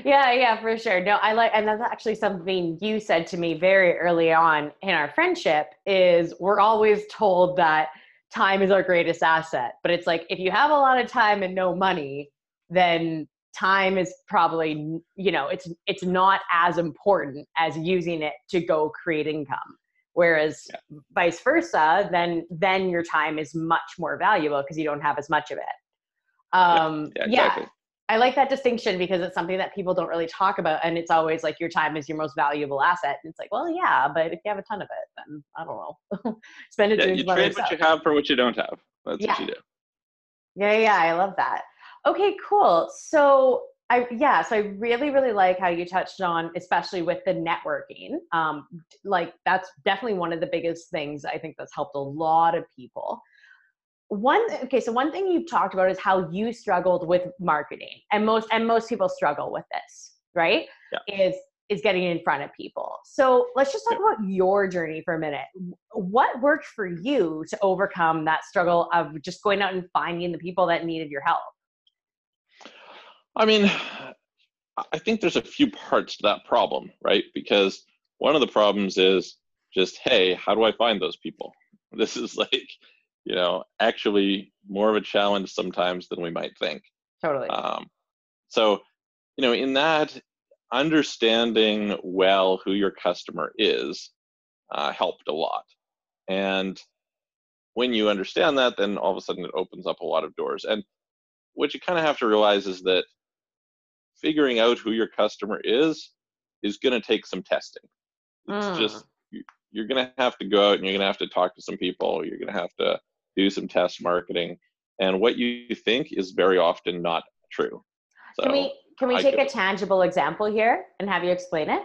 Yeah, yeah, for sure. No, I like, and that's actually something you said to me very early on in our friendship. Is we're always told that time is our greatest asset, but it's like if you have a lot of time and no money, then time is probably you know it's it's not as important as using it to go create income whereas yeah. vice versa then then your time is much more valuable because you don't have as much of it um yeah, yeah, exactly. I like that distinction because it's something that people don't really talk about. And it's always like your time is your most valuable asset. And it's like, well, yeah, but if you have a ton of it, then I don't know. *laughs* Spend it yeah, doing you trade what you have for what you don't have. That's yeah. what you do. Yeah, yeah, I love that. Okay, cool. So I yeah, so I really, really like how you touched on, especially with the networking. Um, like that's definitely one of the biggest things I think that's helped a lot of people one okay so one thing you've talked about is how you struggled with marketing and most and most people struggle with this right yeah. is is getting in front of people so let's just talk yeah. about your journey for a minute what worked for you to overcome that struggle of just going out and finding the people that needed your help i mean i think there's a few parts to that problem right because one of the problems is just hey how do i find those people *laughs* this is like you know, actually more of a challenge sometimes than we might think. Totally. Um, so, you know, in that, understanding well who your customer is uh, helped a lot. And when you understand that, then all of a sudden it opens up a lot of doors. And what you kind of have to realize is that figuring out who your customer is is going to take some testing. It's mm. just you're going to have to go out and you're going to have to talk to some people. You're going to have to do some test marketing, and what you think is very often not true. So can we can we take a tangible example here and have you explain it?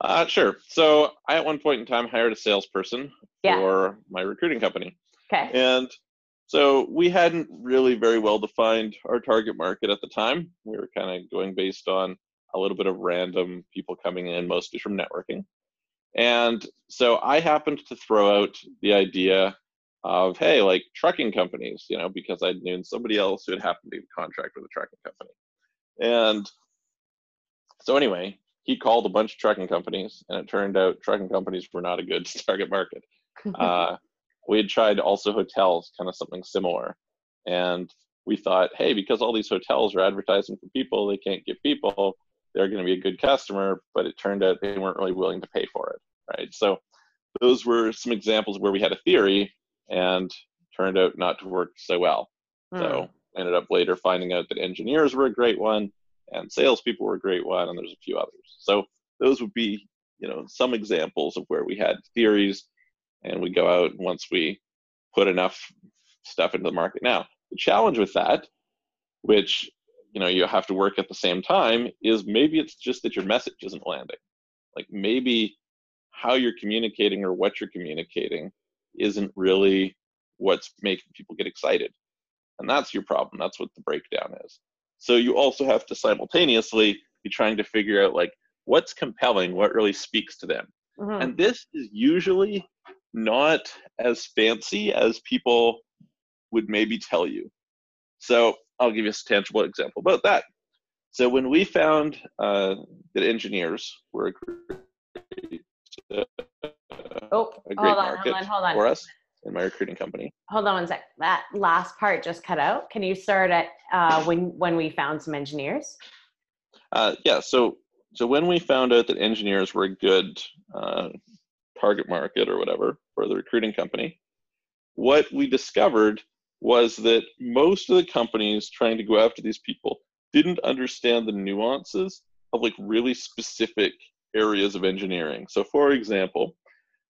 Uh, sure. So I at one point in time hired a salesperson yeah. for my recruiting company. Okay. And so we hadn't really very well defined our target market at the time. We were kind of going based on a little bit of random people coming in, mostly from networking. And so I happened to throw out the idea of hey like trucking companies you know because i knew somebody else who had happened to be in contract with a trucking company and so anyway he called a bunch of trucking companies and it turned out trucking companies were not a good *laughs* target market *laughs* uh, we had tried also hotels kind of something similar and we thought hey because all these hotels are advertising for people they can't get people they're going to be a good customer but it turned out they weren't really willing to pay for it right so those were some examples where we had a theory and turned out not to work so well. Hmm. So ended up later finding out that engineers were a great one and salespeople were a great one, and there's a few others. So those would be, you know, some examples of where we had theories and we go out once we put enough stuff into the market. Now, the challenge with that, which you know you have to work at the same time, is maybe it's just that your message isn't landing. Like maybe how you're communicating or what you're communicating isn't really what's making people get excited. And that's your problem. That's what the breakdown is. So you also have to simultaneously be trying to figure out like what's compelling, what really speaks to them. Mm-hmm. And this is usually not as fancy as people would maybe tell you. So I'll give you a tangible example about that. So when we found uh, that engineers were a great, uh, oh, a great hold on, market hold on, hold on. for us in my recruiting company. Hold on one sec. That last part just cut out. Can you start at uh, when when we found some engineers? Uh, yeah. So so when we found out that engineers were a good uh, target market or whatever for the recruiting company, what we discovered was that most of the companies trying to go after these people didn't understand the nuances of like really specific areas of engineering. So, for example,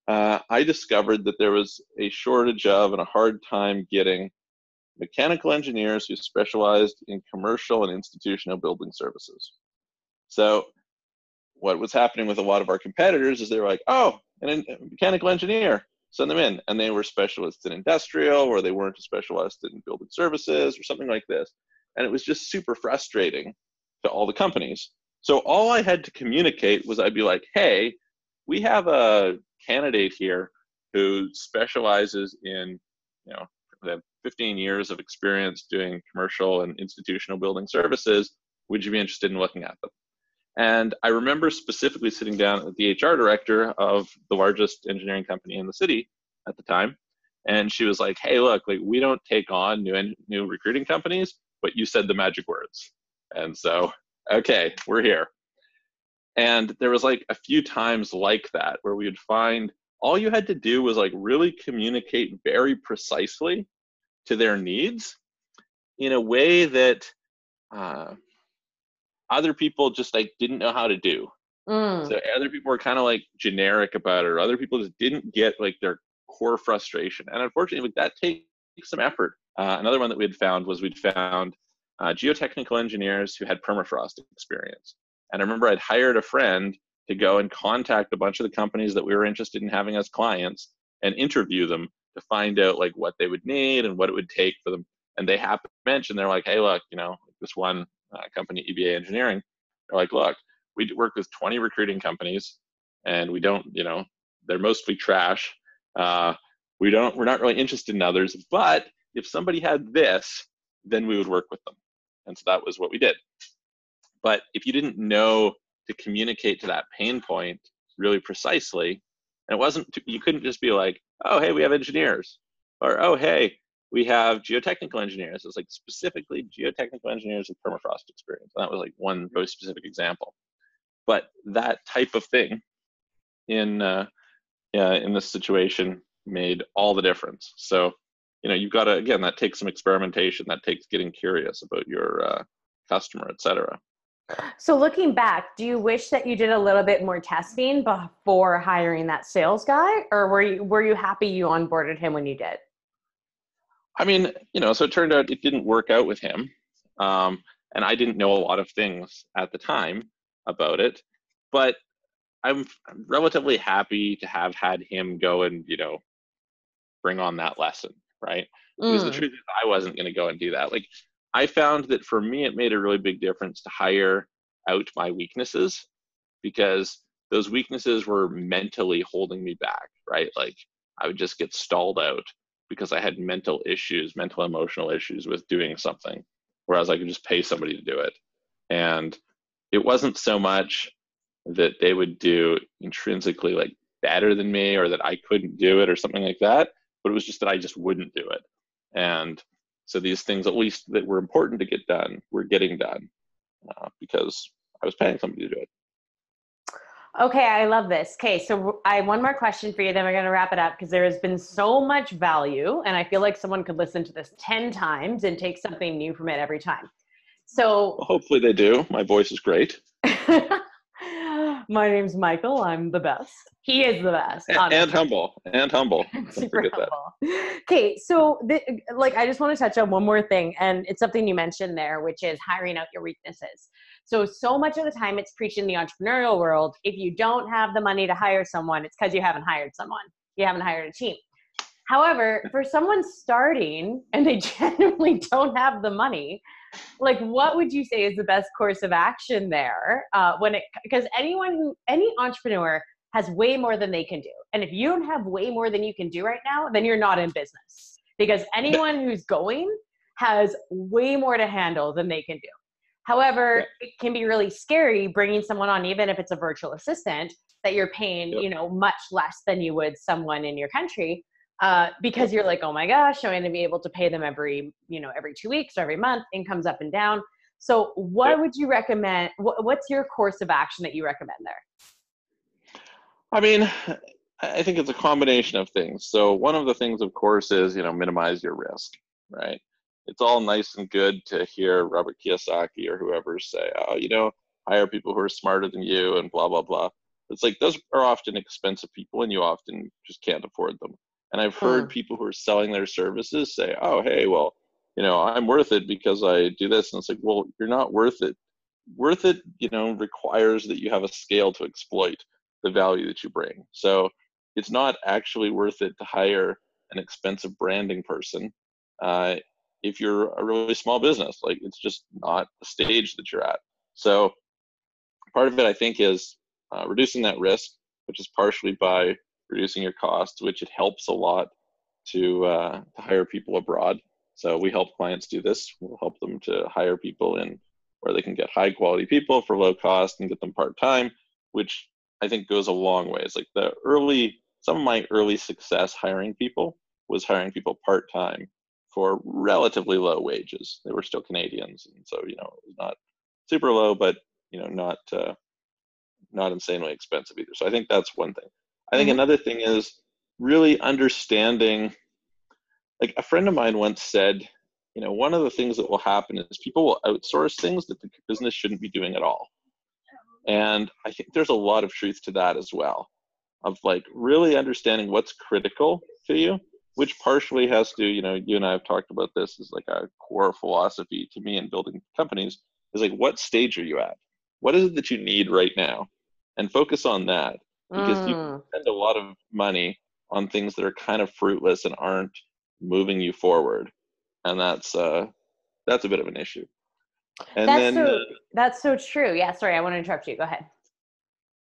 uh, I discovered that there was a shortage of and a hard time getting mechanical engineers who specialized in commercial and institutional building services. So, what was happening with a lot of our competitors is they were like, oh, an mechanical engineer, send them in. And they were specialists in industrial, or they weren't a specialist in building services, or something like this and it was just super frustrating to all the companies. So all I had to communicate was I'd be like, hey, we have a candidate here who specializes in, you know, they have 15 years of experience doing commercial and institutional building services. Would you be interested in looking at them? And I remember specifically sitting down with the HR director of the largest engineering company in the city at the time, and she was like, "Hey, look, like we don't take on new new recruiting companies but you said the magic words. And so, okay, we're here. And there was like a few times like that where we would find all you had to do was like really communicate very precisely to their needs in a way that uh, other people just like didn't know how to do. Mm. So other people were kind of like generic about it, or other people just didn't get like their core frustration. And unfortunately, like, that takes some effort uh, another one that we had found was we'd found uh, geotechnical engineers who had permafrost experience. And I remember I'd hired a friend to go and contact a bunch of the companies that we were interested in having as clients and interview them to find out like what they would need and what it would take for them. And they happened to mention they're like, hey, look, you know, this one uh, company, EBA Engineering, they're like, look, we work with 20 recruiting companies, and we don't, you know, they're mostly trash. Uh, we don't, we're not really interested in others, but if somebody had this, then we would work with them. And so that was what we did. But if you didn't know to communicate to that pain point really precisely, and it wasn't, you couldn't just be like, oh, hey, we have engineers, or oh, hey, we have geotechnical engineers. It's like specifically geotechnical engineers with permafrost experience. And that was like one very specific example. But that type of thing in uh, in this situation made all the difference. So you know you've got to again that takes some experimentation that takes getting curious about your uh, customer etc so looking back do you wish that you did a little bit more testing before hiring that sales guy or were you were you happy you onboarded him when you did i mean you know so it turned out it didn't work out with him um, and i didn't know a lot of things at the time about it but i'm relatively happy to have had him go and you know bring on that lesson right? Mm. Because the mm. truth is, I wasn't going to go and do that. Like, I found that for me, it made a really big difference to hire out my weaknesses because those weaknesses were mentally holding me back, right? Like, I would just get stalled out because I had mental issues, mental emotional issues with doing something, whereas I could just pay somebody to do it. And it wasn't so much that they would do intrinsically like better than me or that I couldn't do it or something like that but it was just that I just wouldn't do it. And so these things, at least that were important to get done, were getting done uh, because I was paying somebody to do it. Okay, I love this. Okay, so I have one more question for you, then we're going to wrap it up because there has been so much value, and I feel like someone could listen to this 10 times and take something new from it every time. So well, hopefully they do. My voice is great. *laughs* My name's Michael. I'm the best. He is the best. And, and humble. And humble. *laughs* Super humble. Okay, so the, like I just want to touch on one more thing, and it's something you mentioned there, which is hiring out your weaknesses. So so much of the time, it's preached in the entrepreneurial world. If you don't have the money to hire someone, it's because you haven't hired someone. You haven't hired a team. However, for someone starting and they *laughs* genuinely don't have the money, like what would you say is the best course of action there? Uh, when it because anyone who any entrepreneur has way more than they can do, and if you don't have way more than you can do right now, then you're not in business because anyone who's going has way more to handle than they can do. However, it can be really scary bringing someone on, even if it's a virtual assistant, that you're paying, yep. you know, much less than you would someone in your country. Uh, because you're like, oh my gosh, I'm going to be able to pay them every, you know, every two weeks or every month. Income's up and down. So, what yep. would you recommend? what's your course of action that you recommend there? I mean, I think it's a combination of things. So, one of the things, of course, is you know minimize your risk, right? It's all nice and good to hear Robert Kiyosaki or whoever say, oh, you know, hire people who are smarter than you and blah blah blah. It's like those are often expensive people, and you often just can't afford them. And I've heard hmm. people who are selling their services say, "Oh, hey, well, you know, I'm worth it because I do this." And it's like, well, you're not worth it. Worth it, you know, requires that you have a scale to exploit the value that you bring. So it's not actually worth it to hire an expensive branding person uh, if you're a really small business. Like it's just not the stage that you're at. So part of it, I think, is uh, reducing that risk, which is partially by reducing your costs, which it helps a lot to, uh, to hire people abroad. So we help clients do this. We'll help them to hire people in where they can get high quality people for low cost and get them part time, which I think goes a long way. It's like the early, some of my early success hiring people was hiring people part time for relatively low wages. They were still Canadians, and so you know it was not super low, but you know not uh, not insanely expensive either. So I think that's one thing. I think mm-hmm. another thing is really understanding. Like a friend of mine once said, you know, one of the things that will happen is people will outsource things that the business shouldn't be doing at all. And I think there's a lot of truth to that as well, of like really understanding what's critical to you, which partially has to, you know, you and I have talked about this as like a core philosophy to me in building companies is like, what stage are you at? What is it that you need right now? And focus on that because mm. you spend a lot of money on things that are kind of fruitless and aren't moving you forward and that's uh that's a bit of an issue and that's then, so uh, that's so true yeah sorry i want to interrupt you go ahead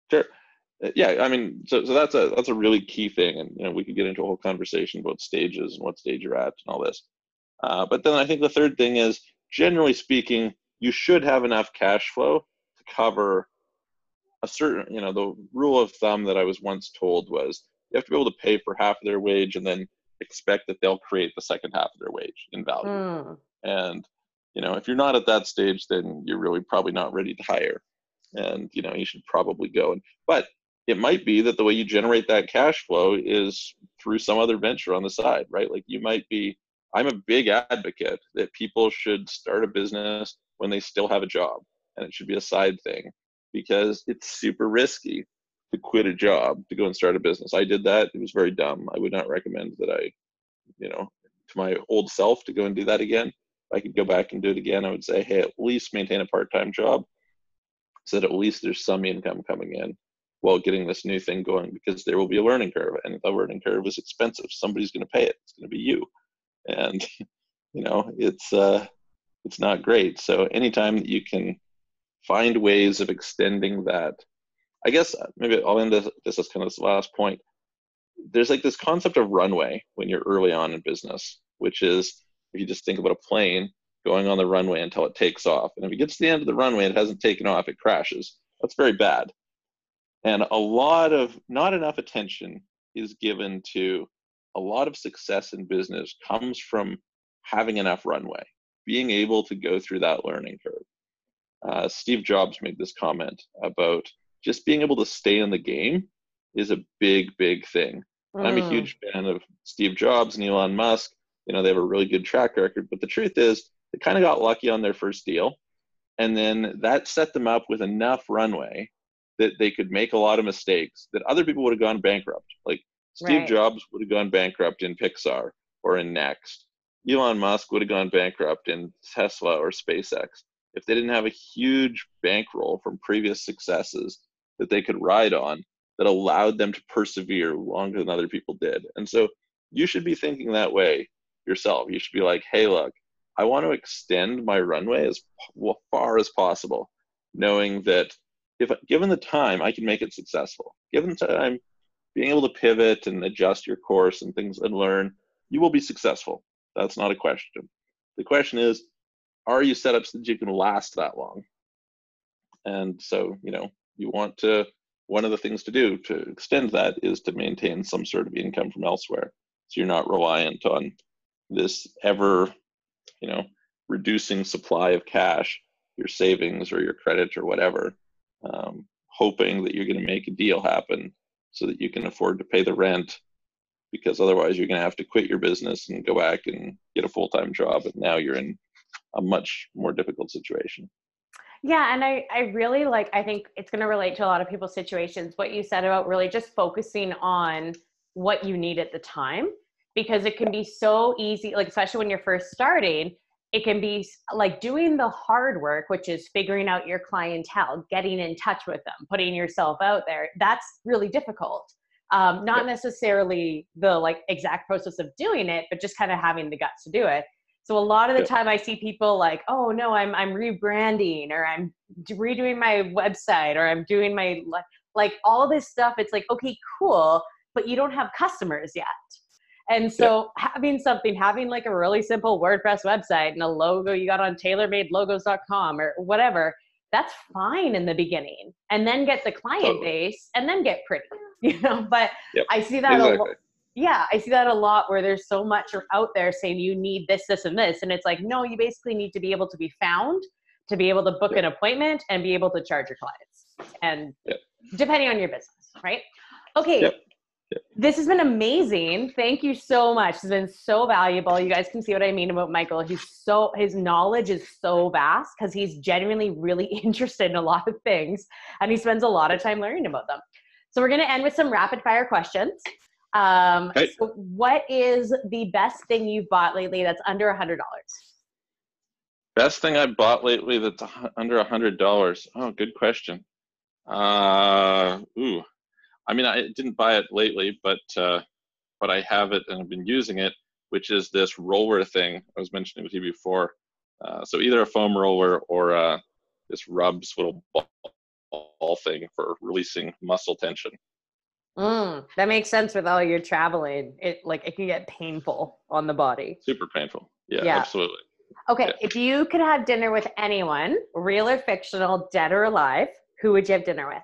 sure yeah i mean so, so that's a that's a really key thing and you know we could get into a whole conversation about stages and what stage you're at and all this uh, but then i think the third thing is generally speaking you should have enough cash flow to cover a certain, you know, the rule of thumb that I was once told was you have to be able to pay for half of their wage and then expect that they'll create the second half of their wage in value. Mm. And, you know, if you're not at that stage, then you're really probably not ready to hire. And, you know, you should probably go. And, but it might be that the way you generate that cash flow is through some other venture on the side, right? Like you might be, I'm a big advocate that people should start a business when they still have a job and it should be a side thing because it's super risky to quit a job to go and start a business. I did that. It was very dumb. I would not recommend that I, you know, to my old self to go and do that again. If I could go back and do it again, I would say, hey, at least maintain a part time job so that at least there's some income coming in while getting this new thing going because there will be a learning curve and the learning curve is expensive. Somebody's going to pay it. It's going to be you. And, *laughs* you know, it's, uh, it's not great. So anytime that you can find ways of extending that. I guess uh, maybe I'll end this, this is kind of this last point. There's like this concept of runway when you're early on in business, which is if you just think about a plane going on the runway until it takes off. And if it gets to the end of the runway and it hasn't taken off, it crashes. That's very bad. And a lot of, not enough attention is given to a lot of success in business comes from having enough runway, being able to go through that learning curve uh, Steve Jobs made this comment about just being able to stay in the game is a big, big thing. Mm. I'm a hmm. huge fan of Steve Jobs and Elon Musk. You know, they have a really good track record, but the truth is, they kind of got lucky on their first deal. And then that set them up with enough runway that they could make a lot of mistakes that other people would have gone bankrupt. Like Steve right. Jobs would have gone bankrupt in Pixar or in Next. Elon Musk would have gone bankrupt in Tesla or SpaceX if they didn't have a huge bankroll from previous successes that they could ride on that allowed them to persevere longer than other people did. And so you should be thinking that way yourself. You should be like, hey, look, I want to extend my runway as far as possible, knowing that if given the time, I can make it successful. Given time, being able to pivot and adjust your course and things and learn, you will be successful. That's not a question. The question is, are you set up so that you can last that long? And so, you know, you want to, one of the things to do to extend that is to maintain some sort of income from elsewhere. So you're not reliant on this ever, you know, reducing supply of cash, your savings or your credit or whatever, um, hoping that you're going to make a deal happen so that you can afford to pay the rent because otherwise you're going to have to quit your business and go back and get a full-time job and now you're in a much more difficult situation. Yeah and i i really like i think it's going to relate to a lot of people's situations. What you said about really just focusing on what you need at the time because it can be so easy like especially when you're first starting it can be like doing the hard work which is figuring out your clientele getting in touch with them putting yourself out there that's really difficult. Um, not necessarily the like exact process of doing it but just kind of having the guts to do it. So a lot of the time i see people like oh no i'm i'm rebranding or i'm redoing my website or i'm doing my like all this stuff it's like okay cool but you don't have customers yet and so yeah. having something, having like a really simple WordPress website and a logo you got on tailormadelogos.com or whatever, that's fine in the beginning. And then get the client totally. base and then get pretty, *laughs* you know. But yep. I see that exactly. a lot. Yeah, I see that a lot where there's so much out there saying you need this, this, and this. And it's like, no, you basically need to be able to be found, to be able to book yep. an appointment, and be able to charge your clients. And yep. depending on your business, right? Okay, this has been amazing. Thank you so much. It's been so valuable. You guys can see what I mean about Michael. He's so his knowledge is so vast because he's genuinely really *laughs* interested in a lot of things and he spends a lot of time learning about them. So we're going to end with some rapid fire questions. Um, okay. so what is the best thing you've bought lately that's under a hundred dollars? Best thing I bought lately that's under a hundred dollars. Oh, good question. Uh, ooh, I mean, I didn't buy it lately, but uh, but I have it and I've been using it, which is this roller thing I was mentioning with you before. Uh, so either a foam roller or uh, this rubs little ball, thing for releasing muscle tension. Mm, that makes sense with all your traveling. It like it can get painful on the body. Super painful. Yeah, yeah. absolutely. Okay, yeah. if you could have dinner with anyone, real or fictional, dead or alive, who would you have dinner with?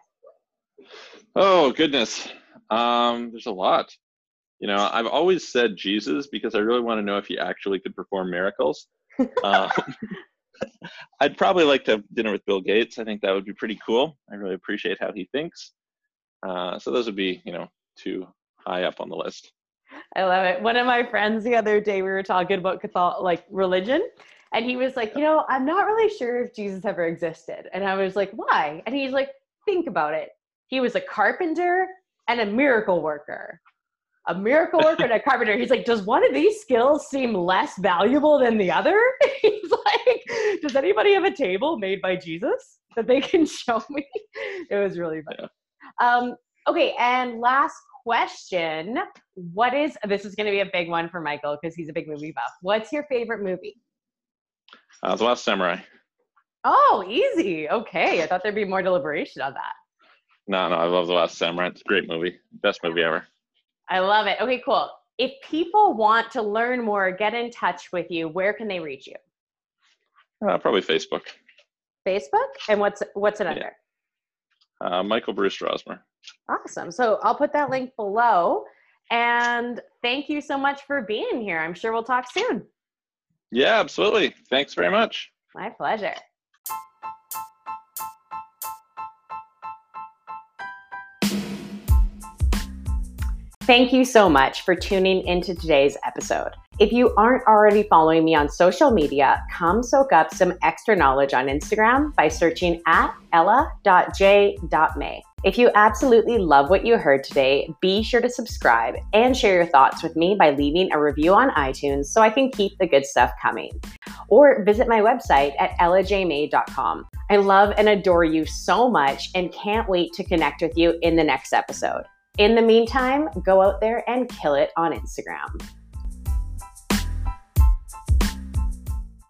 Oh goodness, um, there's a lot. You know, I've always said Jesus because I really want to know if he actually could perform miracles. uh, *laughs* *laughs* I'd probably like to have dinner with Bill Gates. I think that would be pretty cool. I really appreciate how he thinks. Uh, so those would be, you know, two high up on the list. I love it. One of my friends the other day, we were talking about Catholic, like religion, and he was like, you know, I'm not really sure if Jesus ever existed. And I was like, why? And he's like, think about it. He was a carpenter and a miracle worker. A miracle worker and a *laughs* carpenter. He's like, does one of these skills seem less valuable than the other? *laughs* He's like, does anybody have a table made by Jesus that they can *laughs* show me? It was really funny. Yeah. Um, okay, and last question. What is this is gonna be a big one for Michael because he's a big movie buff. What's your favorite movie? Uh, the Last Samurai. Oh, easy. Okay. I thought there'd be more deliberation on that. No, no, I love The Last Samurai. It's a great movie. Best movie ever. I love it. Okay, cool. If people want to learn more, get in touch with you, where can they reach you? Uh, probably Facebook. Facebook? And what's what's it under? Uh, Michael Bruce Rosmer. Awesome. So I'll put that link below. And thank you so much for being here. I'm sure we'll talk soon. Yeah, absolutely. Thanks very much. My pleasure. Thank you so much for tuning into today's episode. If you aren't already following me on social media, come soak up some extra knowledge on Instagram by searching at ella.j.mae. If you absolutely love what you heard today, be sure to subscribe and share your thoughts with me by leaving a review on iTunes so I can keep the good stuff coming. Or visit my website at ellajmae.com. I love and adore you so much and can't wait to connect with you in the next episode. In the meantime, go out there and kill it on Instagram.